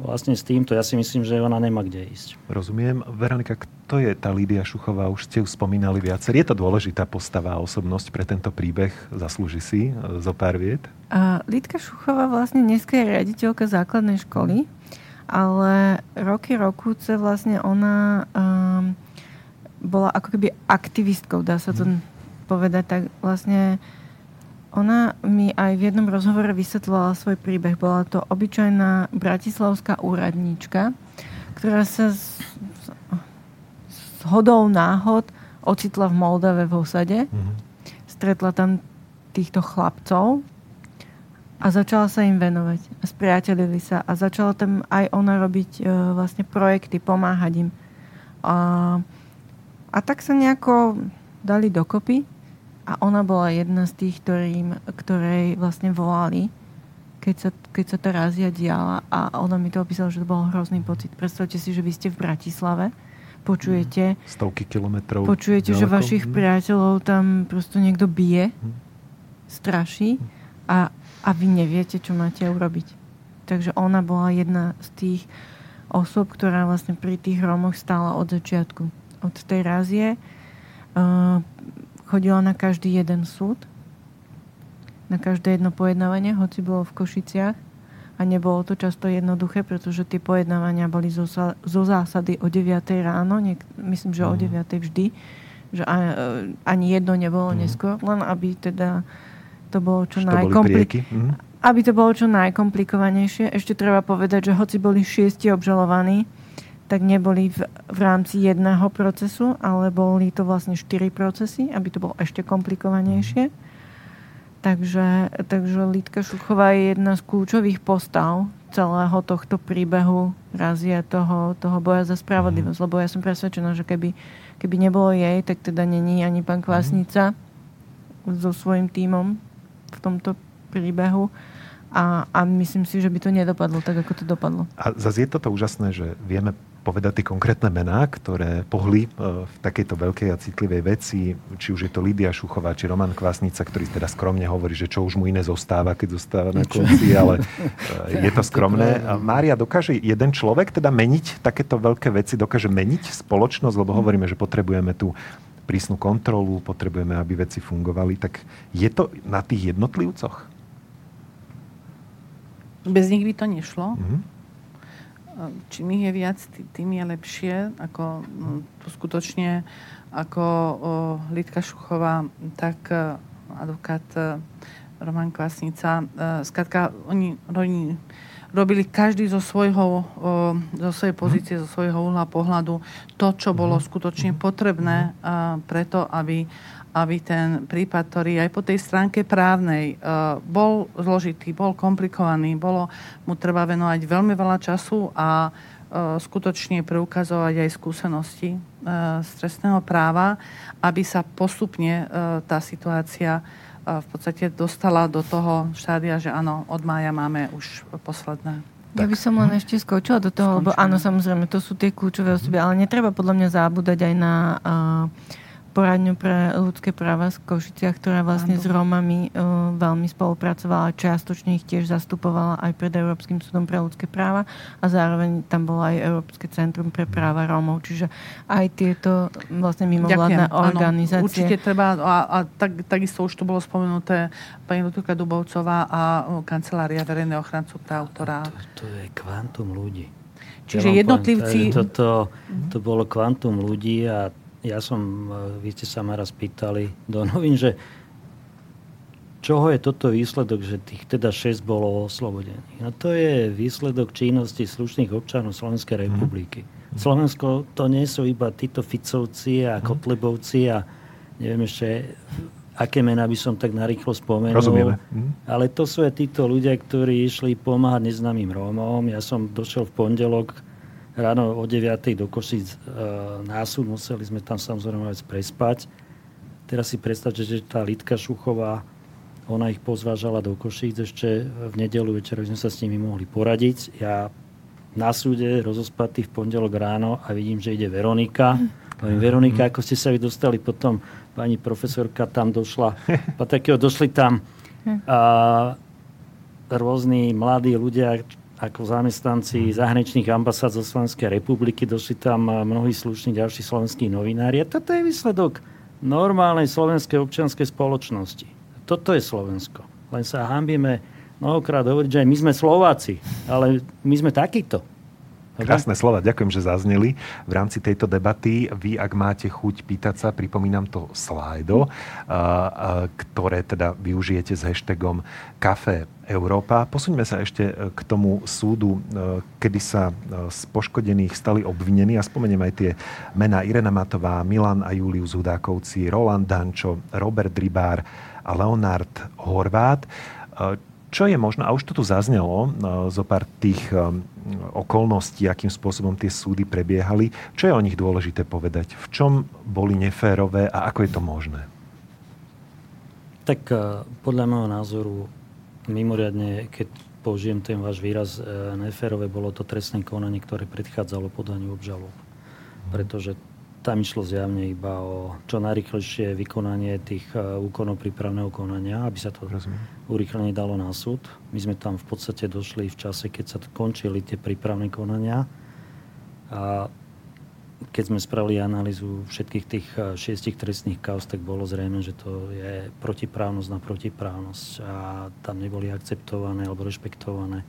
[SPEAKER 3] vlastne s týmto. Ja si myslím, že ona nemá kde ísť.
[SPEAKER 1] Rozumiem. Veronika, kto je tá Lídia Šuchová? Už ste ju spomínali viacer. Je to dôležitá postava a osobnosť pre tento príbeh? Zaslúži si e, zo pár viet?
[SPEAKER 4] Uh, Lídka Šuchová vlastne dneska je riaditeľka základnej školy ale roky rokúce vlastne ona um, bola ako keby aktivistkou, dá sa to mm. povedať, tak vlastne ona mi aj v jednom rozhovore vysvetlovala svoj príbeh. Bola to obyčajná bratislavská úradníčka, ktorá sa s, s hodou náhod ocitla v Moldave v osade. Mm-hmm. Stretla tam týchto chlapcov a začala sa im venovať. A spriateľili sa a začala tam aj ona robiť e, vlastne projekty, pomáhať im. A, a tak sa nejako dali dokopy a ona bola jedna z tých, ktorým, ktorej vlastne volali, keď sa, keď sa tá razia diala a ona mi to opísala, že to bol hrozný pocit. Predstavte si, že vy ste v Bratislave, počujete...
[SPEAKER 1] Mm, stovky kilometrov.
[SPEAKER 4] Počujete, ďaleko. že vašich mm. priateľov tam prosto niekto bije, mm. straší a, a vy neviete, čo máte urobiť. Takže ona bola jedna z tých osob, ktorá vlastne pri tých Rómoch stála od začiatku. Od tej razie uh, chodila na každý jeden súd, na každé jedno pojednávanie, hoci bolo v Košiciach. A nebolo to často jednoduché, pretože tie pojednávania boli zo, zo zásady o 9 ráno, niek- myslím, že o 9 mhm. vždy, že ani jedno nebolo mm. neskôr, len aby teda to bolo čo najkomplikovanejšie. Mm. Aby to bolo čo najkomplikovanejšie. Ešte treba povedať, že hoci boli šiesti obžalovaní, tak neboli v, v rámci jedného procesu, ale boli to vlastne štyri procesy, aby to bolo ešte komplikovanejšie. Takže, takže Lidka Šuchová je jedna z kľúčových postav celého tohto príbehu razie toho, toho boja za spravodlivosť. Lebo ja som presvedčená, že keby, keby nebolo jej, tak teda není ani pán Kvásnica so svojím tímom v tomto príbehu. A, a myslím si, že by to nedopadlo tak, ako to dopadlo.
[SPEAKER 1] A zase je toto úžasné, že vieme povedať tie konkrétne mená, ktoré pohli e, v takejto veľkej a citlivej veci, či už je to Lídia Šuchová, či Roman Kvasnica, ktorý teda skromne hovorí, že čo už mu iné zostáva, keď zostáva na konci, ale e, <laughs> je to skromné. A Mária, dokáže jeden človek teda meniť takéto veľké veci, dokáže meniť spoločnosť, lebo hovoríme, že potrebujeme tú prísnu kontrolu, potrebujeme, aby veci fungovali, tak je to na tých jednotlivcoch?
[SPEAKER 2] Bez nich by to nešlo. Mm-hmm čím ich je viac, tým je lepšie. Ako, to skutočne ako o, Lidka Šuchová, tak e, advokát e, Roman Kvasnica. E, skrátka, oni, oni robili každý zo svojho, zo svojej pozície, zo svojho uhla pohľadu to, čo bolo skutočne potrebné preto, aby, aby ten prípad, ktorý aj po tej stránke právnej uh, bol zložitý, bol komplikovaný, bolo mu treba venovať veľmi veľa času a uh, skutočne preukazovať aj skúsenosti uh, z trestného práva, aby sa postupne tá situácia v podstate dostala do toho štádia, že áno, od mája máme už posledné.
[SPEAKER 4] Ja by som len ešte skočila do toho, Skončíme. lebo áno, samozrejme, to sú tie kľúčové osoby, ale netreba podľa mňa zabúdať aj na uh, poradňu pre ľudské práva v Košiciach, ktorá vlastne s Rómami uh, veľmi spolupracovala, čiastočne ich tiež zastupovala aj pred Európskym súdom pre ľudské práva a zároveň tam bolo aj Európske centrum pre práva Rómov. Čiže aj tieto vlastne mimovládne Ďakujem. organizácie. Áno,
[SPEAKER 2] určite treba, a, a tak, takisto už tu bolo spomenuté pani Lutuka Dubovcová a kancelária verejného ochrancu práv, ktorá...
[SPEAKER 3] To, to je kvantum ľudí.
[SPEAKER 2] Čiže ja jednotlivci...
[SPEAKER 3] Poviem, to, to bolo kvantum ľudí a ja som, e, vy ste sa ma raz pýtali do novín, že čoho je toto výsledok, že tých teda 6 bolo oslobodených. No to je výsledok činnosti slušných občanov Slovenskej mhm. republiky. Mm. Slovensko to nie sú iba títo Ficovci a mm. Kotlebovci a neviem ešte, aké mená by som tak narýchlo spomenul.
[SPEAKER 1] Rozumieme. Mm.
[SPEAKER 3] Ale to sú aj títo ľudia, ktorí išli pomáhať neznámym Rómom. Ja som došiel v pondelok ráno o 9. do Košic e, súd, museli sme tam samozrejme aj prespať. Teraz si predstavte, že tá Lidka Šuchová, ona ich pozvážala do Košíc ešte v nedelu večer, sme sa s nimi mohli poradiť. Ja na súde rozospatý v pondelok ráno a vidím, že ide Veronika. Poviem, Veronika, ako ste sa vy dostali potom, pani profesorka tam došla, <laughs> takého došli tam a, rôzni mladí ľudia, ako zamestnanci zahraničných ambasád zo Slovenskej republiky, došli tam mnohí slušní ďalší slovenskí novinári. A toto je výsledok normálnej slovenskej občianskej spoločnosti. Toto je Slovensko. Len sa hambíme mnohokrát hovoriť, že my sme Slováci, ale my sme takíto.
[SPEAKER 1] Krásne slova, ďakujem, že zazneli v rámci tejto debaty. Vy, ak máte chuť pýtať sa, pripomínam to slajdo, ktoré teda využijete s hashtagom Kafe Európa. Posuňme sa ešte e, k tomu súdu, e, kedy sa e, z poškodených stali obvinení a spomeniem aj tie mená Irena Matová, Milan a Julius Hudákovci, Roland Dančo, Robert Rybár a Leonard Horvát. Čo je možno, a už to tu zaznelo zo pár tých okolností, akým spôsobom tie súdy prebiehali, čo je o nich dôležité povedať? V čom boli neférové a ako je to možné?
[SPEAKER 3] Tak podľa môjho názoru mimoriadne, keď použijem ten váš výraz, e, neférové bolo to trestné konanie, ktoré predchádzalo podaniu obžalob. Pretože tam išlo zjavne iba o čo najrychlejšie vykonanie tých e, úkonov prípravného konania, aby sa to urychlene dalo na súd. My sme tam v podstate došli v čase, keď sa končili tie prípravné konania. A keď sme spravili analýzu všetkých tých eh, šiestich trestných kauz, tak bolo zrejme, že to je protiprávnosť na protiprávnosť a tam neboli akceptované alebo rešpektované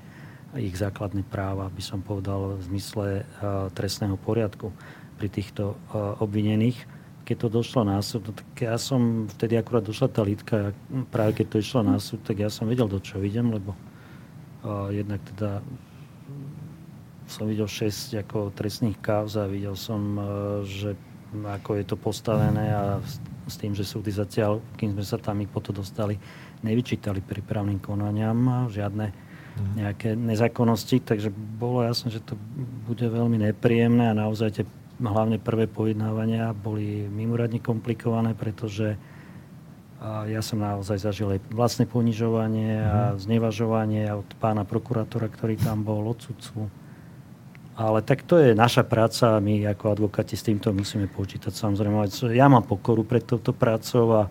[SPEAKER 3] ich základné práva, by som povedal, v zmysle uh, trestného poriadku pri týchto uh, obvinených. Keď to došlo na súd, no tak ja som vtedy akurát došla tá lítka, práve keď to išlo na súd, tak ja som vedel, do čo idem, lebo jednak teda som videl 6 ako trestných káv a videl som, e, že ako je to postavené a s tým, že súdy zatiaľ, kým sme sa tam ich potom dostali, nevyčítali prípravným konaniam žiadne mhm. nejaké nezákonnosti, takže bolo jasné, že to bude veľmi nepríjemné a naozaj tie hlavne prvé pojednávania boli mimoriadne komplikované, pretože ja som naozaj zažil aj vlastné ponižovanie a mhm. znevažovanie od pána prokurátora, ktorý tam bol, od sudcu ale tak to je naša práca a my ako advokáti s týmto musíme počítať. Samozrejme, ja mám pokoru pred touto prácou a,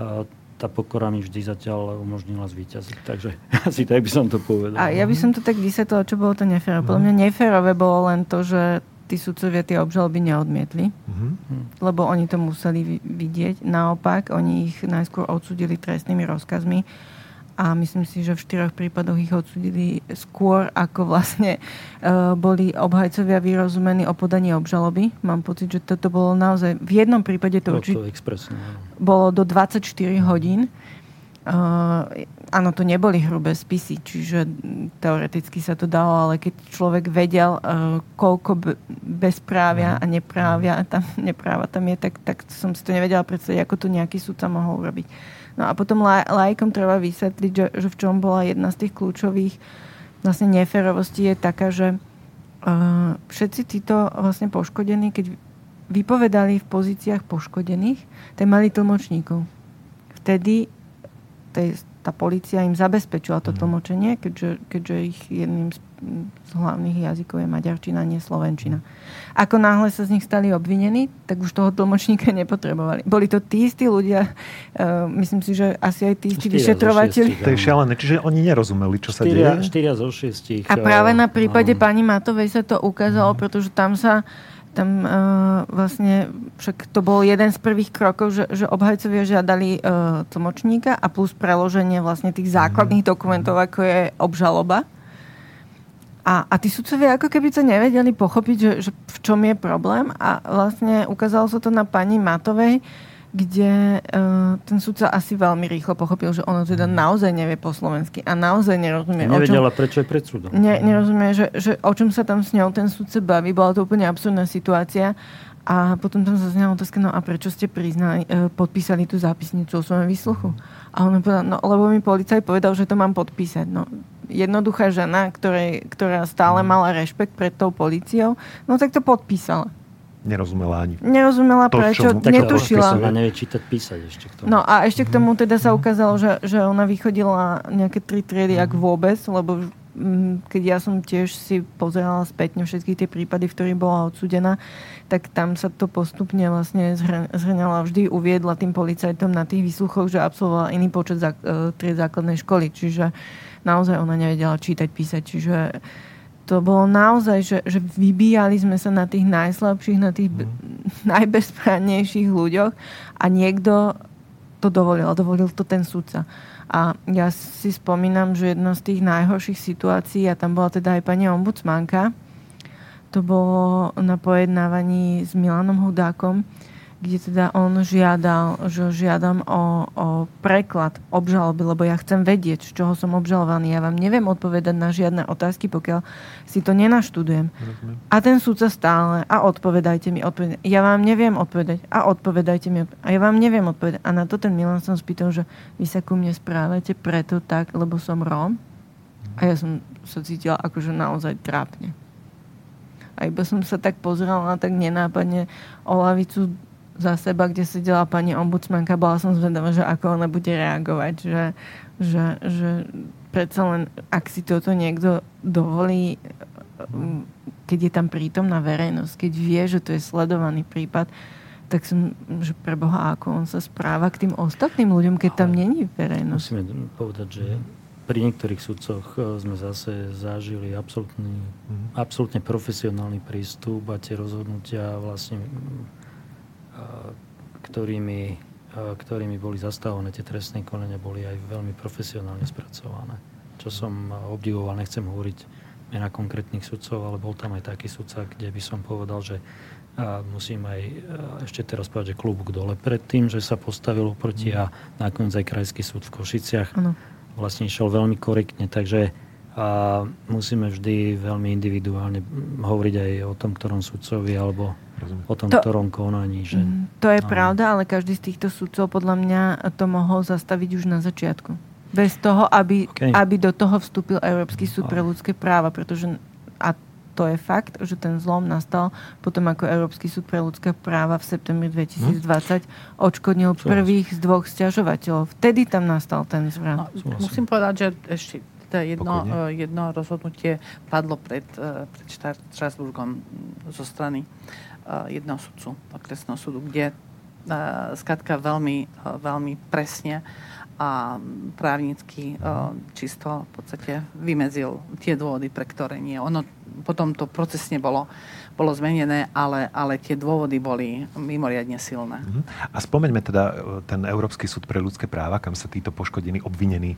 [SPEAKER 3] a tá pokora mi vždy zatiaľ umožnila zvíťaziť. Takže <laughs> asi tak by som to povedal.
[SPEAKER 4] A ja by som to tak vysvetlila, čo bolo to neférové. Podľa mňa neférové bolo len to, že tí sudcovia tie obžaloby neodmietli, mm-hmm. lebo oni to museli vidieť. Naopak, oni ich najskôr odsudili trestnými rozkazmi a myslím si, že v štyroch prípadoch ich odsudili skôr, ako vlastne uh, boli obhajcovia vyrozumení o podaní obžaloby. Mám pocit, že toto bolo naozaj... V jednom prípade to určite... Bolo do 24 hodín. Uh, áno, to neboli hrubé spisy, čiže teoreticky sa to dalo, ale keď človek vedel, uh, koľko be- bezprávia a neprávia tam, <laughs> nepráva tam je, tak, tak som si to nevedela predstaviť, ako to nejaký súd sa mohol urobiť. No a potom lajkom treba vysvetliť, že, že v čom bola jedna z tých kľúčových vlastne neférovostí je taká, že uh, všetci títo vlastne poškodení, keď vypovedali v pozíciách poškodených, tak mali tlmočníkov. Vtedy tej, tá policia im zabezpečila to mhm. tlmočenie, keďže, keďže ich jedným z z hlavných jazykov je maďarčina, nie slovenčina. Ako náhle sa z nich stali obvinení, tak už toho tlmočníka nepotrebovali. Boli to tí istí ľudia, uh, myslím si, že asi aj tí istí vyšetrovateľi.
[SPEAKER 1] To je šialené, čiže oni nerozumeli, čo sa deje.
[SPEAKER 3] Štyria zo šiestich.
[SPEAKER 4] A práve na prípade no. pani Matovej sa to ukázalo, mm. pretože tam sa tam uh, vlastne, však to bol jeden z prvých krokov, že, že obhajcovia žiadali uh, tlmočníka a plus preloženie vlastne tých základných mhm. dokumentov, ako je obžaloba. A, a tí sudcovia ako keby to nevedeli pochopiť, že, že v čom je problém a vlastne ukázalo sa to na pani Matovej, kde uh, ten sudca asi veľmi rýchlo pochopil, že ono teda naozaj nevie po slovensky a naozaj nerozumie.
[SPEAKER 3] Nevedela, o čom, prečo je pred súdom.
[SPEAKER 4] Ne, nerozumie, že, že o čom sa tam s ňou ten sudca baví. Bola to úplne absurdná situácia. A potom tam zaznela otázka, no a prečo ste priznali, uh, podpísali tú zápisnicu o svojom výsluchu? A on povedal, no lebo mi policaj povedal, že to mám podpísať. No jednoduchá žena, ktorej, ktorá stále mhm. mala rešpekt pred tou policiou, no tak to podpísala.
[SPEAKER 1] Nerozumela ani.
[SPEAKER 4] Nerozumela to, prečo, čo, netušila.
[SPEAKER 3] Ona nevie čítať, písať ešte k tomu.
[SPEAKER 4] No a ešte k tomu teda sa mhm. ukázalo, že, že ona vychodila nejaké tri triedy, mm. ak vôbec, lebo keď ja som tiež si pozerala spätne všetky tie prípady, v ktorých bola odsudená, tak tam sa to postupne vlastne zhrňala vždy uviedla tým policajtom na tých výsluchoch, že absolvovala iný počet zá, e, tried základnej školy. Čiže naozaj ona nevedela čítať, písať. Čiže to bolo naozaj, že, že vybíjali sme sa na tých najslabších, na tých mm. najbezprávnejších ľuďoch a niekto to dovolil. Dovolil to ten sudca. A ja si spomínam, že jedna z tých najhorších situácií, a tam bola teda aj pani ombudsmanka, to bolo na pojednávaní s Milanom Hudákom, kde teda on žiadal, že žiadam o, o preklad obžaloby, lebo ja chcem vedieť, z čoho som obžalovaný. Ja vám neviem odpovedať na žiadne otázky, pokiaľ si to nenaštudujem. Rozumiem. A ten súdca stále, a odpovedajte mi, odpovedajte. Ja vám neviem odpovedať, a odpovedajte mi, a ja vám neviem odpovedať. A na to ten Milan som spýtal, že vy sa ku mne správate preto tak, lebo som Róm. A ja som sa cítila akože naozaj trápne. A iba som sa tak pozerala tak nenápadne o lavicu za seba, kde sedela pani ombudsmanka, bola som zvedavá, že ako ona bude reagovať, že, že, že predsa len, ak si toto niekto dovolí, keď je tam prítomná verejnosť, keď vie, že to je sledovaný prípad, tak som, že preboha, ako on sa správa k tým ostatným ľuďom, keď tam není verejnosť.
[SPEAKER 3] Musíme povedať, že pri niektorých sudcoch e, sme zase zažili absolútny, mm. absolútne profesionálny prístup a tie rozhodnutia vlastne ktorými, ktorými boli zastavené tie trestné konania, boli aj veľmi profesionálne spracované. Čo som obdivoval, nechcem hovoriť mena konkrétnych sudcov, ale bol tam aj taký sudca, kde by som povedal, že a musím aj ešte teraz povedať, že klubúk dole pred tým, že sa postavil proti a nakoniec aj krajský súd v Košiciach ano. vlastne išiel veľmi korektne, takže a musíme vždy veľmi individuálne hovoriť aj o tom, ktorom sudcovi alebo o tom, to, ktorom konaní. Že,
[SPEAKER 4] mm, to je áno. pravda, ale každý z týchto sudcov podľa mňa to mohol zastaviť už na začiatku. Bez toho, aby, okay. aby do toho vstúpil Európsky súd pre ľudské práva, pretože a to je fakt, že ten zlom nastal potom, ako Európsky súd pre ľudské práva v septembri 2020 hm? odškodnil prvých z dvoch stiažovateľov. Vtedy tam nastal ten zvrat.
[SPEAKER 2] No, musím povedať, že ešte teda jedno, uh, jedno rozhodnutie padlo pred, uh, pred Štrasburgom zo strany uh, jedného sudcu okresného súdu, kde skratka veľmi, veľmi presne a právnicky čisto v podstate vymedzil tie dôvody, pre ktoré nie. Ono potom to procesne bolo bolo zmenené, ale, ale tie dôvody boli mimoriadne silné. Uh-huh.
[SPEAKER 1] A spomeňme teda ten Európsky súd pre ľudské práva, kam sa títo poškodení obvinení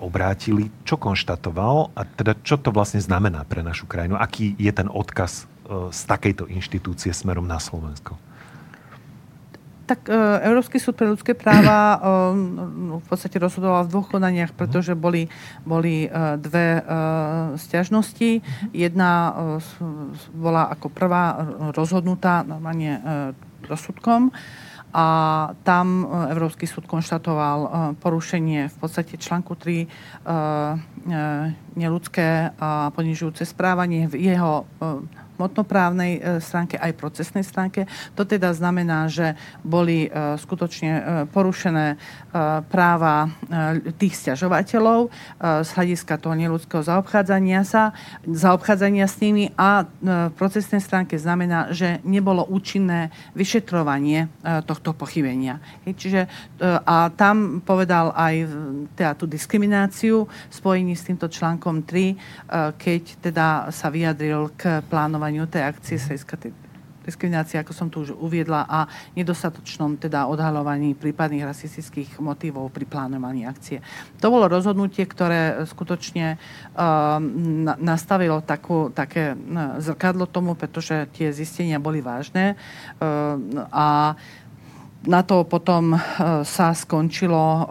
[SPEAKER 1] obrátili. Čo konštatoval a teda čo to vlastne znamená pre našu krajinu? Aký je ten odkaz z takejto inštitúcie smerom na Slovensko?
[SPEAKER 2] Tak e, Európsky súd pre ľudské práva e, v podstate rozhodoval v dvoch konaniach, pretože boli, boli e, dve stiažnosti. Jedna e, bola ako prvá rozhodnutá normálne rozsudkom a tam Európsky súd konštatoval porušenie v podstate článku 3 e, neludské a ponižujúce správanie v jeho hmotnoprávnej e, stránke aj procesnej stránke. To teda znamená, že boli e, skutočne e, porušené práva tých stiažovateľov z hľadiska toho neludského zaobchádzania sa, zaobchádzania s nimi a v procesnej stránke znamená, že nebolo účinné vyšetrovanie tohto pochybenia. Čiže a tam povedal aj teda tú diskrimináciu spojení s týmto článkom 3, keď teda sa vyjadril k plánovaní plánovaniu tej akcie sa tej diskriminácie, ako som tu už uviedla, a nedostatočnom teda odhalovaní prípadných rasistických motivov pri plánovaní akcie. To bolo rozhodnutie, ktoré skutočne uh, nastavilo takú, také uh, zrkadlo tomu, pretože tie zistenia boli vážne uh, a na to potom sa skončilo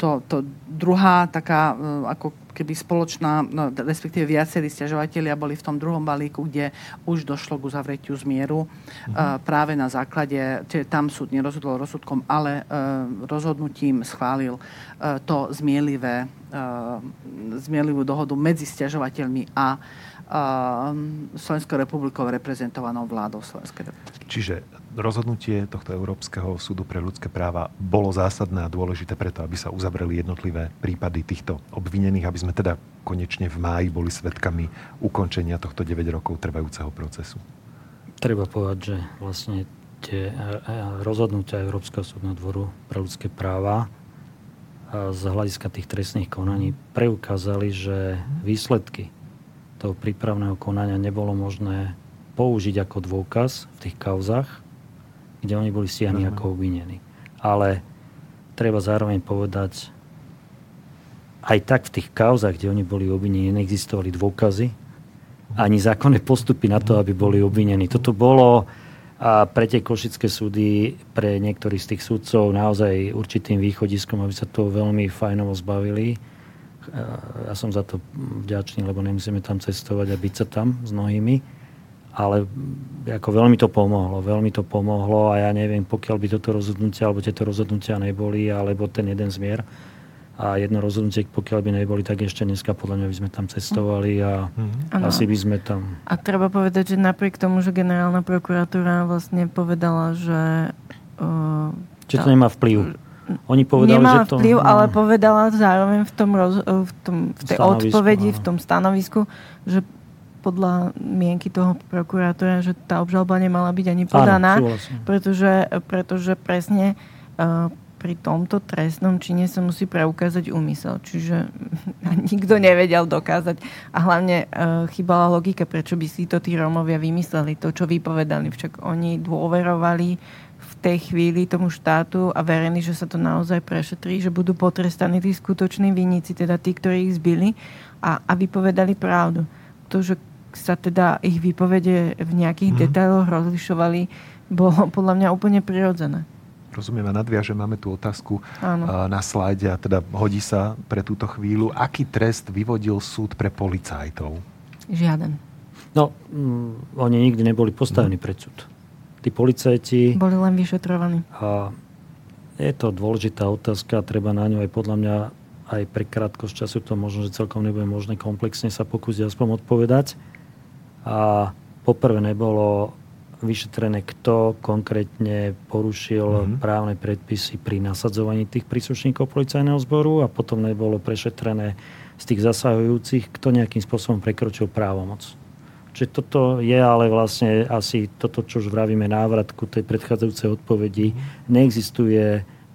[SPEAKER 2] to, to druhá taká ako keby spoločná, no, respektíve viacerí stiažovateľia boli v tom druhom balíku, kde už došlo k uzavretiu zmieru uh-huh. uh, práve na základe, čiže tam súd nerozhodol rozsudkom, ale uh, rozhodnutím schválil uh, to zmielivé, uh, zmielivú dohodu medzi stiažovateľmi a Slovenskou republikou reprezentovanou vládou Slovenskej republiky.
[SPEAKER 1] Čiže rozhodnutie tohto Európskeho súdu pre ľudské práva bolo zásadné a dôležité preto, aby sa uzavreli jednotlivé prípady týchto obvinených, aby sme teda konečne v máji boli svetkami ukončenia tohto 9 rokov trvajúceho procesu.
[SPEAKER 3] Treba povedať, že vlastne tie e, e, rozhodnutia Európskeho súdneho dvoru pre ľudské práva z hľadiska tých trestných konaní preukázali, že výsledky toho prípravného konania nebolo možné použiť ako dôkaz v tých kauzach, kde oni boli stiahni ako obvinení. Ale treba zároveň povedať, aj tak v tých kauzach, kde oni boli obvinení, neexistovali dôkazy ani zákonné postupy na to, aby boli obvinení. Toto bolo a pre tie košické súdy, pre niektorých z tých súdcov naozaj určitým východiskom, aby sa to veľmi fajnovo zbavili. Ja som za to vďačný, lebo nemusíme tam cestovať a byť sa tam s mnohými. Ale ako veľmi to pomohlo, veľmi to pomohlo a ja neviem, pokiaľ by toto rozhodnutie alebo tieto rozhodnutia neboli, alebo ten jeden zmier, a jedno rozhodnutie, pokiaľ by neboli, tak ešte dneska podľa mňa by sme tam cestovali a mm. asi by sme tam...
[SPEAKER 4] A treba povedať, že napriek tomu, že generálna prokuratúra vlastne povedala, že...
[SPEAKER 3] Uh, že to nemá vplyv. Oni povedali,
[SPEAKER 4] Nemá
[SPEAKER 3] že to...
[SPEAKER 4] vplyv, no. ale povedala zároveň v, tom roz, v, tom, v tej stanovisku, odpovedi, áno. v tom stanovisku, že podľa mienky toho prokurátora, že tá obžalba nemala byť ani podaná, áno, pretože, pretože presne uh, pri tomto trestnom čine sa musí preukázať úmysel. Čiže <laughs> nikto nevedel dokázať. A hlavne e, chýbala logika, prečo by si to tí Rómovia vymysleli, to, čo vypovedali. Však oni dôverovali v tej chvíli tomu štátu a verení, že sa to naozaj prešetrí, že budú potrestaní tí skutoční vinníci, teda tí, ktorí ich zbili a, a vypovedali pravdu. To, že sa teda ich vypovede v nejakých mm. detailoch rozlišovali, bolo podľa mňa úplne prirodzené.
[SPEAKER 1] Rozumiem a nadviažem, máme tu otázku Áno. na slajde a teda hodí sa pre túto chvíľu. Aký trest vyvodil súd pre policajtov?
[SPEAKER 4] Žiaden.
[SPEAKER 3] No, mm, oni nikdy neboli postavení mm. pred súd. Tí policajti...
[SPEAKER 4] Boli len vyšetrovaní.
[SPEAKER 3] A je to dôležitá otázka, treba na ňu aj podľa mňa aj pre krátkosť času to možno, že celkom nebude možné komplexne sa pokúsiť aspoň odpovedať. A poprvé nebolo vyšetrené, kto konkrétne porušil mm-hmm. právne predpisy pri nasadzovaní tých príslušníkov policajného zboru a potom nebolo prešetrené z tých zasahujúcich, kto nejakým spôsobom prekročil právomoc. Čiže toto je ale vlastne asi toto, čo už vravíme návrat ku tej predchádzajúcej odpovedi. Mm-hmm. Neexistuje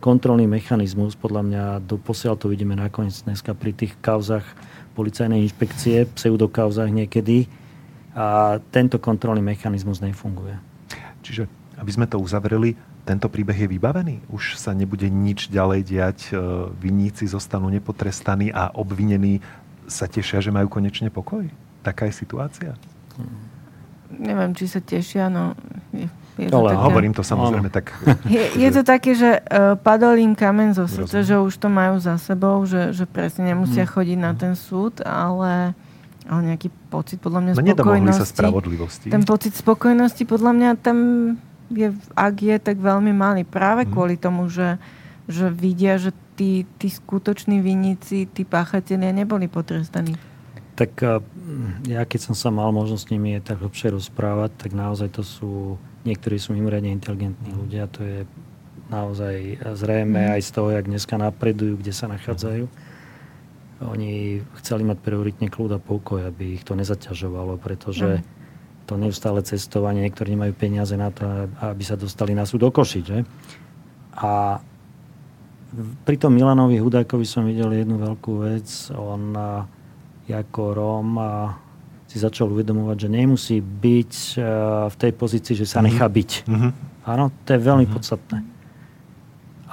[SPEAKER 3] kontrolný mechanizmus, podľa mňa do posiaľ to vidíme nakoniec dneska pri tých kauzach policajnej inšpekcie, pseudokauzach niekedy, a tento kontrolný mechanizmus nefunguje.
[SPEAKER 1] Čiže, aby sme to uzavreli, tento príbeh je vybavený? Už sa nebude nič ďalej diať, e, vinníci zostanú nepotrestaní a obvinení sa tešia, že majú konečne pokoj? Taká je situácia?
[SPEAKER 4] Neviem, či sa tešia, no...
[SPEAKER 1] Je, je to Ale také... hovorím to samozrejme tak...
[SPEAKER 4] Je, je to také, že uh, padol im kamen zo srdca, že už to majú za sebou, že, že presne nemusia mm. chodiť na ten súd, ale ale nejaký pocit podľa mňa no, spokojnosti.
[SPEAKER 1] sa spravodlivosti.
[SPEAKER 4] Ten pocit spokojnosti podľa mňa tam je, ak je, tak veľmi malý. Práve mm. kvôli tomu, že, že vidia, že tí, tí skutoční vinníci, tí páchatelia neboli potrestaní.
[SPEAKER 3] Tak ja keď som sa mal možnosť s nimi tak hlbšie rozprávať, tak naozaj to sú, niektorí sú mimoriadne inteligentní ľudia, to je naozaj zrejme mm. aj z toho, jak dneska napredujú, kde sa nachádzajú. Mm oni chceli mať prioritne kľud a pokoj, aby ich to nezaťažovalo, pretože mm. to neustále cestovanie, niektorí nemajú peniaze na to, aby sa dostali na súd do Košiť. Že? A pri tom Milanovi Hudákovi som videl jednu veľkú vec. On ako Róm si začal uvedomovať, že nemusí byť v tej pozícii, že sa mhm. nechá byť. Mm-hmm. Áno, to je veľmi mm-hmm. podstatné.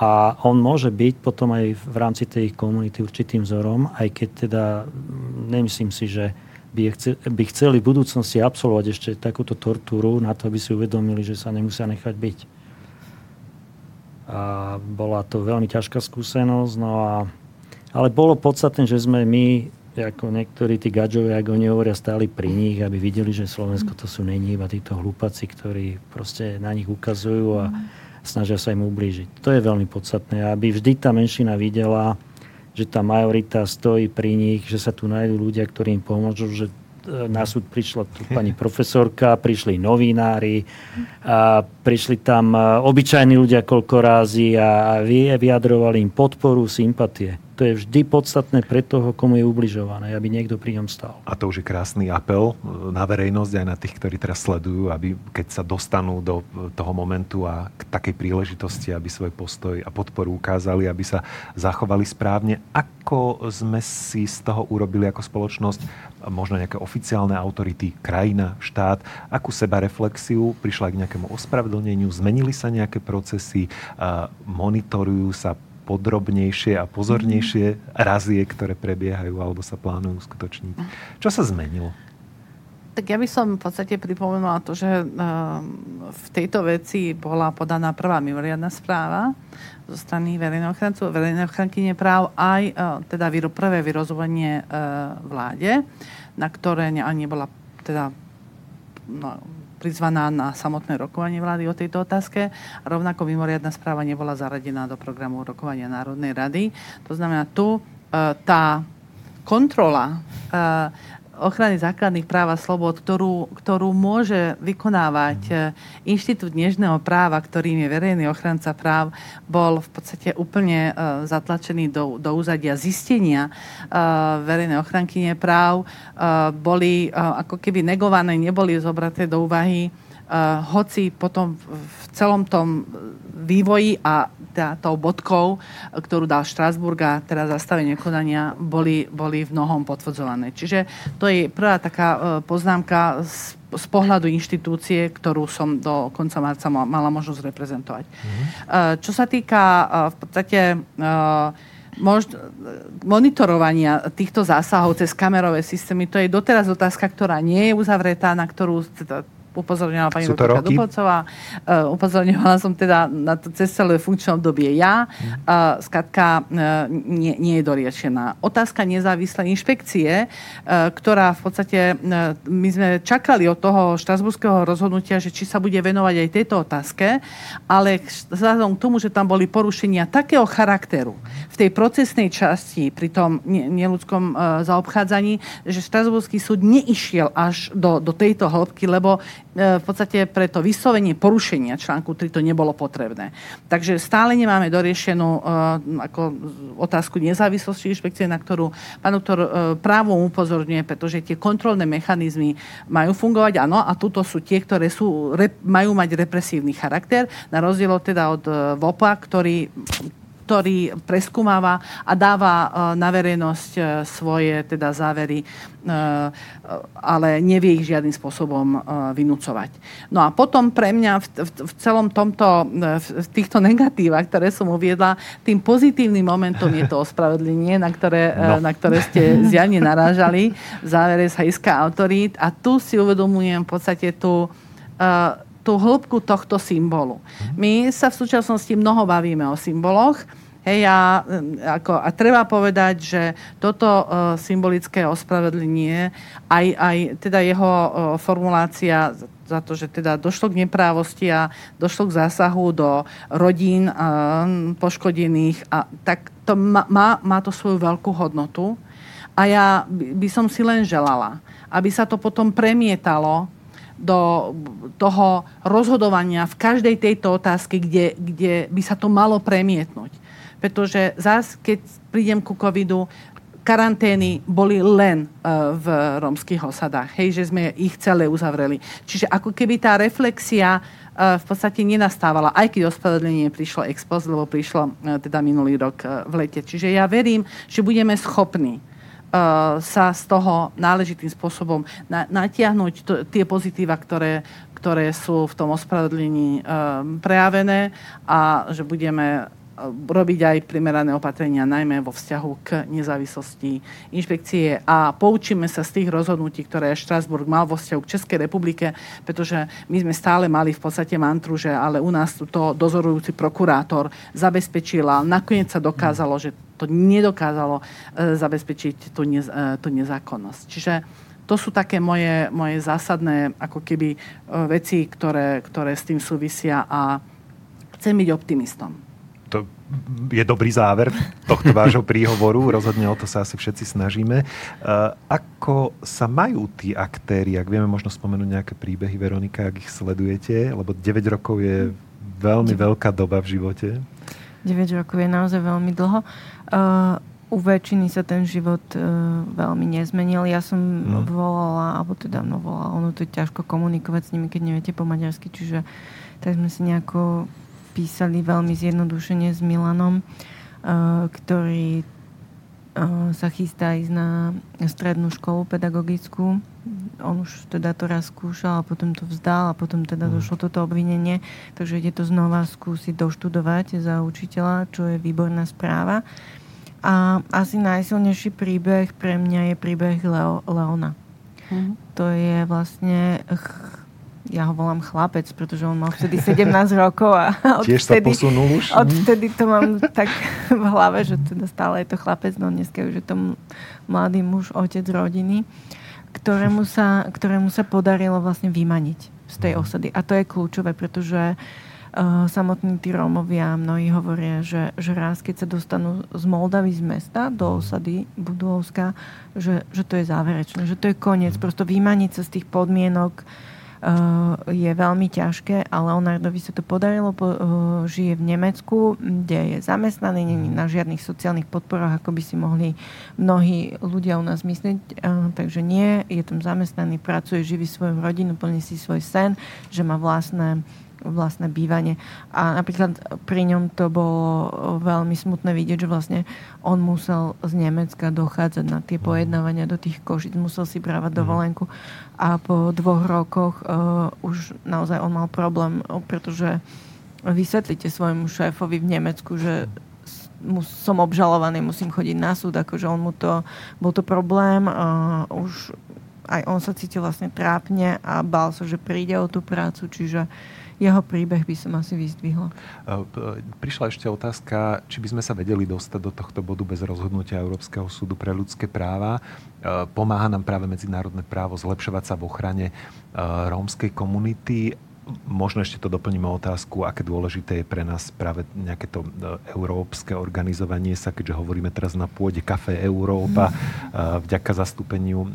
[SPEAKER 3] A on môže byť potom aj v rámci tej komunity určitým vzorom, aj keď teda mm, nemyslím si, že by, by chceli v budúcnosti absolvovať ešte takúto tortúru na to, aby si uvedomili, že sa nemusia nechať byť. A bola to veľmi ťažká skúsenosť, no a, ale bolo podstatné, že sme my, ako niektorí tí gadžovia, ako oni hovoria, stáli pri nich, aby videli, že Slovensko to sú není iba títo hlúpaci, ktorí proste na nich ukazujú a mm snažia sa im ublížiť. To je veľmi podstatné, aby vždy tá menšina videla, že tá majorita stojí pri nich, že sa tu nájdú ľudia, ktorí im pomôžu, že e, na súd prišla tu pani <laughs> profesorka, prišli novinári, a prišli tam e, obyčajní ľudia koľko rázy a vyjadrovali im podporu, sympatie to je vždy podstatné pre toho, komu je ubližované, aby niekto pri ňom stal.
[SPEAKER 1] A to už je krásny apel e, na verejnosť aj na tých, ktorí teraz sledujú, aby keď sa dostanú do e, toho momentu a k takej príležitosti, aby svoj postoj a podporu ukázali, aby sa zachovali správne. Ako sme si z toho urobili ako spoločnosť, možno nejaké oficiálne autority, krajina, štát, akú seba reflexiu, prišla k nejakému ospravedlneniu, zmenili sa nejaké procesy, monitorujú sa podrobnejšie a pozornejšie razie, ktoré prebiehajú alebo sa plánujú skutočniť. Čo sa zmenilo?
[SPEAKER 2] tak ja by som v podstate pripomenula to, že v tejto veci bola podaná prvá mimoriadná správa zo strany verejného ochrancu, verejného ochrankyne práv aj teda prvé vyrozovanie vláde, na ktoré ani nebola teda no, prizvaná na samotné rokovanie vlády o tejto otázke. Rovnako mimoriadná správa nebola zaradená do programu rokovania Národnej rady. To znamená, tu tá kontrola ochrany základných práv a slobod, ktorú, ktorú môže vykonávať e, Inštitút dnešného práva, ktorým je verejný ochranca práv, bol v podstate úplne uh, zatlačený do, do úzadia zistenia uh, verejnej ochrankyne práv. Boli ako keby negované, neboli zobraté do úvahy Uh, hoci potom v celom tom vývoji a teda tou bodkou, ktorú dal Štrásburg a teda zastavenie konania, boli, boli v mnohom potvrdzované. Čiže to je prvá taká uh, poznámka z, z pohľadu inštitúcie, ktorú som do konca marca mala možnosť reprezentovať. Mm-hmm. Uh, čo sa týka v podstate možno, monitorovania týchto zásahov cez kamerové systémy, to je doteraz otázka, ktorá nie je uzavretá, na ktorú teda upozorňovala pani doktorka Dubovcová. Uh, upozorňovala som teda na to cez celé funkčné obdobie ja. Uh, skladka uh, nie, nie je doriešená. Otázka nezávislej inšpekcie, uh, ktorá v podstate, uh, my sme čakali od toho štrasburského rozhodnutia, že či sa bude venovať aj tejto otázke, ale vzhľadom k tomu, že tam boli porušenia takého charakteru v tej procesnej časti pri tom neludskom uh, zaobchádzaní, že Štrasburský súd neišiel až do, do tejto hĺbky, lebo E, v podstate pre to vyslovenie porušenia článku 3 to nebolo potrebné. Takže stále nemáme doriešenú uh, ako otázku nezávislosti inšpekcie, na ktorú pán doktor uh, právom upozorňuje, pretože tie kontrolné mechanizmy majú fungovať, áno, a tuto sú tie, ktoré sú, majú mať represívny charakter, na rozdiel teda od VOPA, ktorý ktorý preskúmava a dáva e, na verejnosť e, svoje teda závery, e, ale nevie ich žiadnym spôsobom vynúcovať. No a potom pre mňa v, v, v celom tomto, v týchto negatívach, ktoré som uviedla, tým pozitívnym momentom je to <laughs> ospravedlenie, na ktoré, no. na ktoré ste zjavne narážali v závere z hľadiska autorít. A tu si uvedomujem v podstate tú tú hĺbku tohto symbolu. My sa v súčasnosti mnoho bavíme o symboloch, Hej, a, ako, a treba povedať, že toto uh, symbolické ospravedlenie, aj, aj teda jeho uh, formulácia za to, že teda došlo k neprávosti a došlo k zásahu do rodín uh, poškodených, a tak to má, má, má to svoju veľkú hodnotu. A ja by, by som si len želala, aby sa to potom premietalo do toho rozhodovania v každej tejto otázke, kde, kde by sa to malo premietnúť pretože zás, keď prídem ku covidu, karantény boli len uh, v romských osadách. Hej, že sme ich celé uzavreli. Čiže ako keby tá reflexia uh, v podstate nenastávala, aj keď ospravedlenie prišlo ex post, lebo prišlo uh, teda minulý rok v lete. Čiže ja verím, že budeme schopní sa z toho náležitým spôsobom na, natiahnuť to, tie pozitíva, ktoré, ktoré sú v tom ospravedlení uh, prejavené a že budeme robiť aj primerané opatrenia, najmä vo vzťahu k nezávislosti inšpekcie a poučíme sa z tých rozhodnutí, ktoré Štrasburg mal vo vzťahu k Českej republike, pretože my sme stále mali v podstate mantru, že ale u nás to dozorujúci prokurátor zabezpečil a nakoniec sa dokázalo, že to nedokázalo e, zabezpečiť tú, nez, e, tú nezákonnosť. Čiže to sú také moje, moje zásadné ako keby e, veci, ktoré, ktoré s tým súvisia a chcem byť optimistom
[SPEAKER 1] to je dobrý záver tohto <laughs> vášho príhovoru. Rozhodne o to sa asi všetci snažíme. E, ako sa majú tí aktéri, ak vieme možno spomenúť nejaké príbehy, Veronika, ak ich sledujete, lebo 9 rokov je veľmi veľká doba v živote.
[SPEAKER 4] 9 rokov je naozaj veľmi dlho. Uh, u väčšiny sa ten život uh, veľmi nezmenil. Ja som no. volala, alebo teda no volala, ono to je ťažko komunikovať s nimi, keď neviete po maďarsky, čiže tak sme si nejako písali veľmi zjednodušene s Milanom, uh, ktorý uh, sa chystá ísť na strednú školu pedagogickú. On už teda to raz skúšal a potom to vzdal a potom teda mm. došlo toto obvinenie. Takže ide to znova skúsiť doštudovať za učiteľa, čo je výborná správa. A asi najsilnejší príbeh pre mňa je príbeh Leo, Leona. Mm-hmm. To je vlastne ja ho volám chlapec, pretože on mal vtedy 17 <laughs> rokov a
[SPEAKER 1] odtedy, sa posunul už? <laughs>
[SPEAKER 4] Odtedy to mám tak <laughs> v hlave, že teda stále je to chlapec, no dneska už je to mladý muž, otec rodiny, ktorému sa, ktorému sa podarilo vlastne vymaniť z tej mhm. osady. A to je kľúčové, pretože uh, samotní tí Rómovia mnohí hovoria, že, že raz, keď sa dostanú z Moldavy z mesta do mhm. osady Budovska, že, že to je záverečné, že to je koniec. Mhm. Prosto vymaniť sa z tých podmienok, je veľmi ťažké, ale Leonardovi sa to podarilo, eh, žije v Nemecku, kde je zamestnaný, není na žiadnych sociálnych podporách, ako by si mohli mnohí ľudia u nás myslieť. Eh, takže nie, je tam zamestnaný, pracuje, živí svoju rodinu, plní si svoj sen, že má vlastné vlastné bývanie. A napríklad pri ňom to bolo veľmi smutné vidieť, že vlastne on musel z Nemecka dochádzať na tie pojednávania do tých košic, musel si brávať mhm. dovolenku a po dvoch rokoch uh, už naozaj on mal problém, pretože vysvetlíte svojmu šéfovi v Nemecku, že som obžalovaný, musím chodiť na súd, akože on mu to, bol to problém, uh, už aj on sa cítil vlastne trápne a bál sa, že príde o tú prácu, čiže uh, jeho príbeh by som asi vyzdvihla. E,
[SPEAKER 1] prišla ešte otázka, či by sme sa vedeli dostať do tohto bodu bez rozhodnutia Európskeho súdu pre ľudské práva. E, pomáha nám práve medzinárodné právo zlepšovať sa v ochrane e, rómskej komunity možno ešte to doplníme otázku, aké dôležité je pre nás práve nejaké to európske organizovanie sa, keďže hovoríme teraz na pôde Café Európa, vďaka zastúpeniu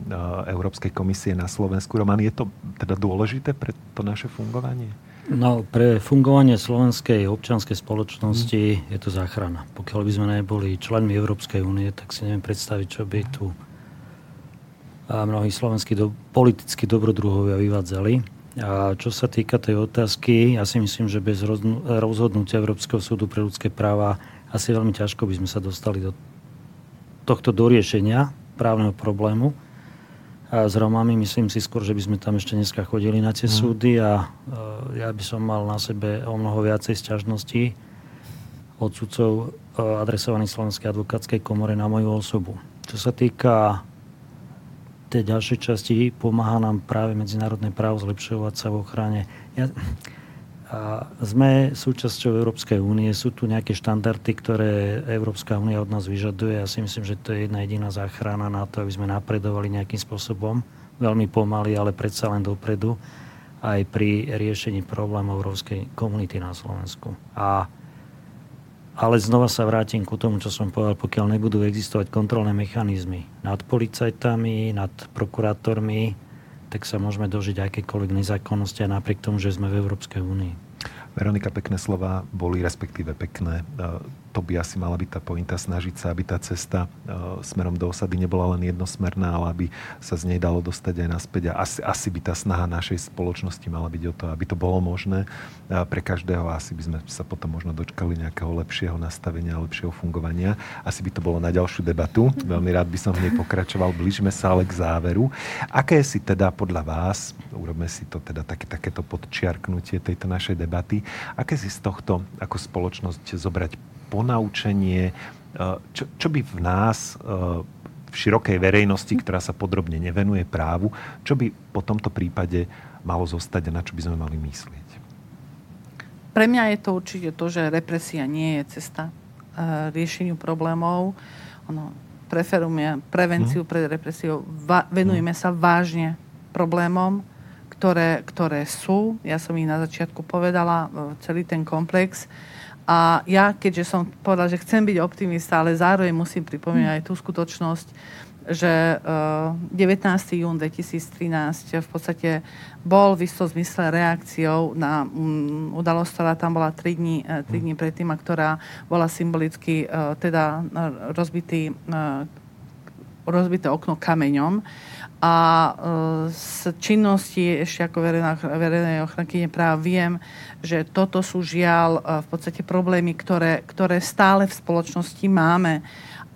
[SPEAKER 1] Európskej komisie na Slovensku. Roman, je to teda dôležité pre to naše fungovanie?
[SPEAKER 3] No, pre fungovanie slovenskej občianskej spoločnosti mm. je to záchrana. Pokiaľ by sme neboli členmi Európskej únie, tak si neviem predstaviť, čo by tu a mnohí slovenskí do, politickí dobrodruhovia vyvádzali. A čo sa týka tej otázky, ja si myslím, že bez rozhodnutia Európskeho súdu pre ľudské práva asi veľmi ťažko by sme sa dostali do tohto doriešenia právneho problému s Romami. Myslím si skôr, že by sme tam ešte dneska chodili na tie mm. súdy a e, ja by som mal na sebe o mnoho viacej sťažností od sudcov e, adresovaných Slovenskej advokátskej komore na moju osobu. Čo sa týka tej ďalšej časti, pomáha nám práve medzinárodné právo zlepšovať sa v ochrane. Ja, a sme súčasťou Európskej únie, sú tu nejaké štandardy, ktoré Európska únia od nás vyžaduje. Ja si myslím, že to je jedna jediná záchrana na to, aby sme napredovali nejakým spôsobom. Veľmi pomaly, ale predsa len dopredu aj pri riešení problémov európskej komunity na Slovensku. A, ale znova sa vrátim ku tomu, čo som povedal, pokiaľ nebudú existovať kontrolné mechanizmy nad policajtami, nad prokurátormi, tak sa môžeme dožiť akékoľvek nezákonnosti a napriek tomu, že sme v Európskej únii.
[SPEAKER 1] Veronika, pekné slova boli, respektíve pekné to by asi mala byť tá pointa, snažiť sa, aby tá cesta uh, smerom do osady nebola len jednosmerná, ale aby sa z nej dalo dostať aj naspäť. A asi, asi by tá snaha našej spoločnosti mala byť o to, aby to bolo možné uh, pre každého. Asi by sme sa potom možno dočkali nejakého lepšieho nastavenia, lepšieho fungovania. Asi by to bolo na ďalšiu debatu. Veľmi rád by som v nej pokračoval. Blížime sa ale k záveru. Aké si teda podľa vás, urobme si to teda také, takéto podčiarknutie tejto našej debaty, aké si z tohto ako spoločnosť zobrať ponaučenie, e, čo, čo by v nás, e, v širokej verejnosti, ktorá sa podrobne nevenuje právu, čo by po tomto prípade malo zostať a na čo by sme mali myslieť?
[SPEAKER 2] Pre mňa je to určite to, že represia nie je cesta e, riešeniu problémov. Ono, preferujeme prevenciu mm. pred represiou. Va- venujeme mm. sa vážne problémom, ktoré, ktoré sú. Ja som ich na začiatku povedala, celý ten komplex. A ja, keďže som povedala, že chcem byť optimista, ale zároveň musím pripomínať aj tú skutočnosť, že 19. Eh, jún 2013 v podstate bol v istom zmysle reakciou na mm, udalosť, ktorá tam bola 3 dní, 3 eh, dní predtým a ktorá bola symbolicky eh, teda rozbitý, rozbité okno kameňom a z činnosti ešte ako verejnej ochranky práv viem, že toto sú žiaľ v podstate problémy, ktoré, ktoré stále v spoločnosti máme.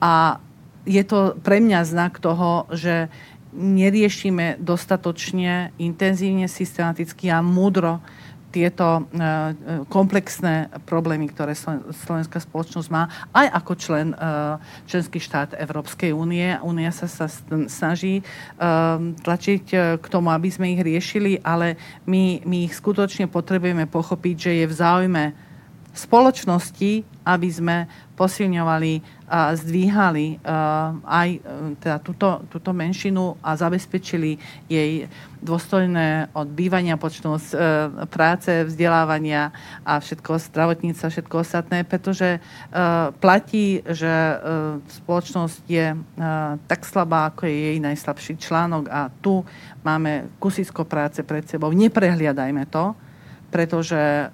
[SPEAKER 2] A je to pre mňa znak toho, že neriešime dostatočne, intenzívne, systematicky a múdro tieto komplexné problémy, ktoré slovenská spoločnosť má, aj ako člen, členský štát Európskej únie. Únia sa, snaží tlačiť k tomu, aby sme ich riešili, ale my, my ich skutočne potrebujeme pochopiť, že je v záujme spoločnosti, aby sme posilňovali zdvíhali aj e, teda túto, túto menšinu a zabezpečili jej dôstojné od bývania počnú e, práce, vzdelávania a všetko zdravotníca, všetko ostatné, pretože platí, že spoločnosť je tak slabá, ako je jej najslabší článok a tu máme kusisko práce pred sebou. Neprehliadajme to, pretože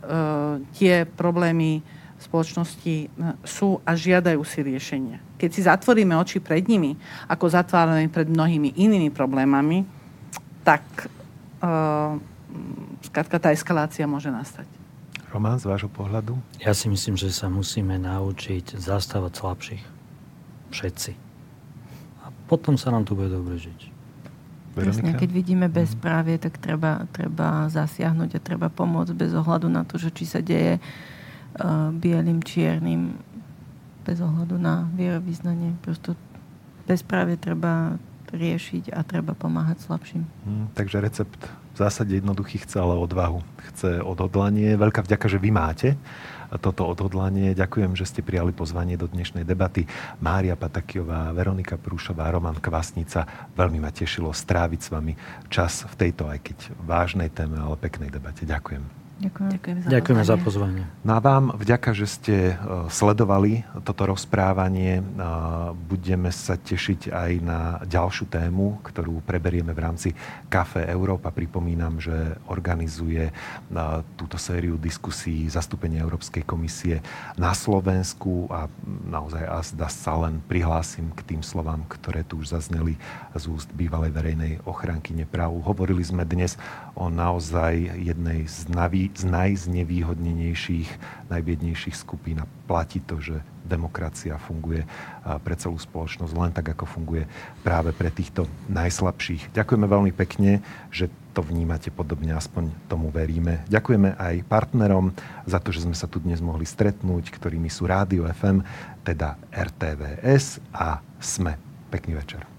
[SPEAKER 2] tie problémy spoločnosti e, sú a žiadajú si riešenie. Keď si zatvoríme oči pred nimi, ako zatvárame pred mnohými inými problémami, tak uh, skrátka tá eskalácia môže nastať.
[SPEAKER 1] Román, z vášho pohľadu?
[SPEAKER 3] Ja si myslím, že sa musíme naučiť zastávať slabších. Všetci. A potom sa nám tu bude dobre žiť.
[SPEAKER 4] Presne, keď vidíme bezprávie, tak treba, treba zasiahnuť a treba pomôcť bez ohľadu na to, že či sa deje uh, bielým, čiernym, bez ohľadu na vierovýznanie. Prosto bezprávie treba riešiť a treba pomáhať slabším.
[SPEAKER 1] Hmm, takže recept v zásade jednoduchý chce ale odvahu. Chce odhodlanie. Veľká vďaka, že vy máte toto odhodlanie. Ďakujem, že ste prijali pozvanie do dnešnej debaty. Mária Patakiová, Veronika Prúšová, Roman Kvasnica. Veľmi ma tešilo stráviť s vami čas v tejto, aj keď vážnej téme, ale peknej debate. Ďakujem.
[SPEAKER 4] Ďakujem.
[SPEAKER 3] Ďakujem za, Ďakujeme pozvanie. za pozvanie.
[SPEAKER 1] No a vám vďaka, že ste e, sledovali toto rozprávanie. E, budeme sa tešiť aj na ďalšiu tému, ktorú preberieme v rámci Café Európa. Pripomínam, že organizuje e, túto sériu diskusí zastúpenie Európskej komisie na Slovensku a naozaj azda sa len prihlásim k tým slovám, ktoré tu už zazneli z úst bývalej verejnej ochranky nepráv. Hovorili sme dnes o naozaj jednej z naví z najznevýhodnenejších, najbiednejších skupín a platí to, že demokracia funguje pre celú spoločnosť len tak, ako funguje práve pre týchto najslabších. Ďakujeme veľmi pekne, že to vnímate podobne, aspoň tomu veríme. Ďakujeme aj partnerom za to, že sme sa tu dnes mohli stretnúť, ktorými sú Rádio FM, teda RTVS a SME. Pekný večer.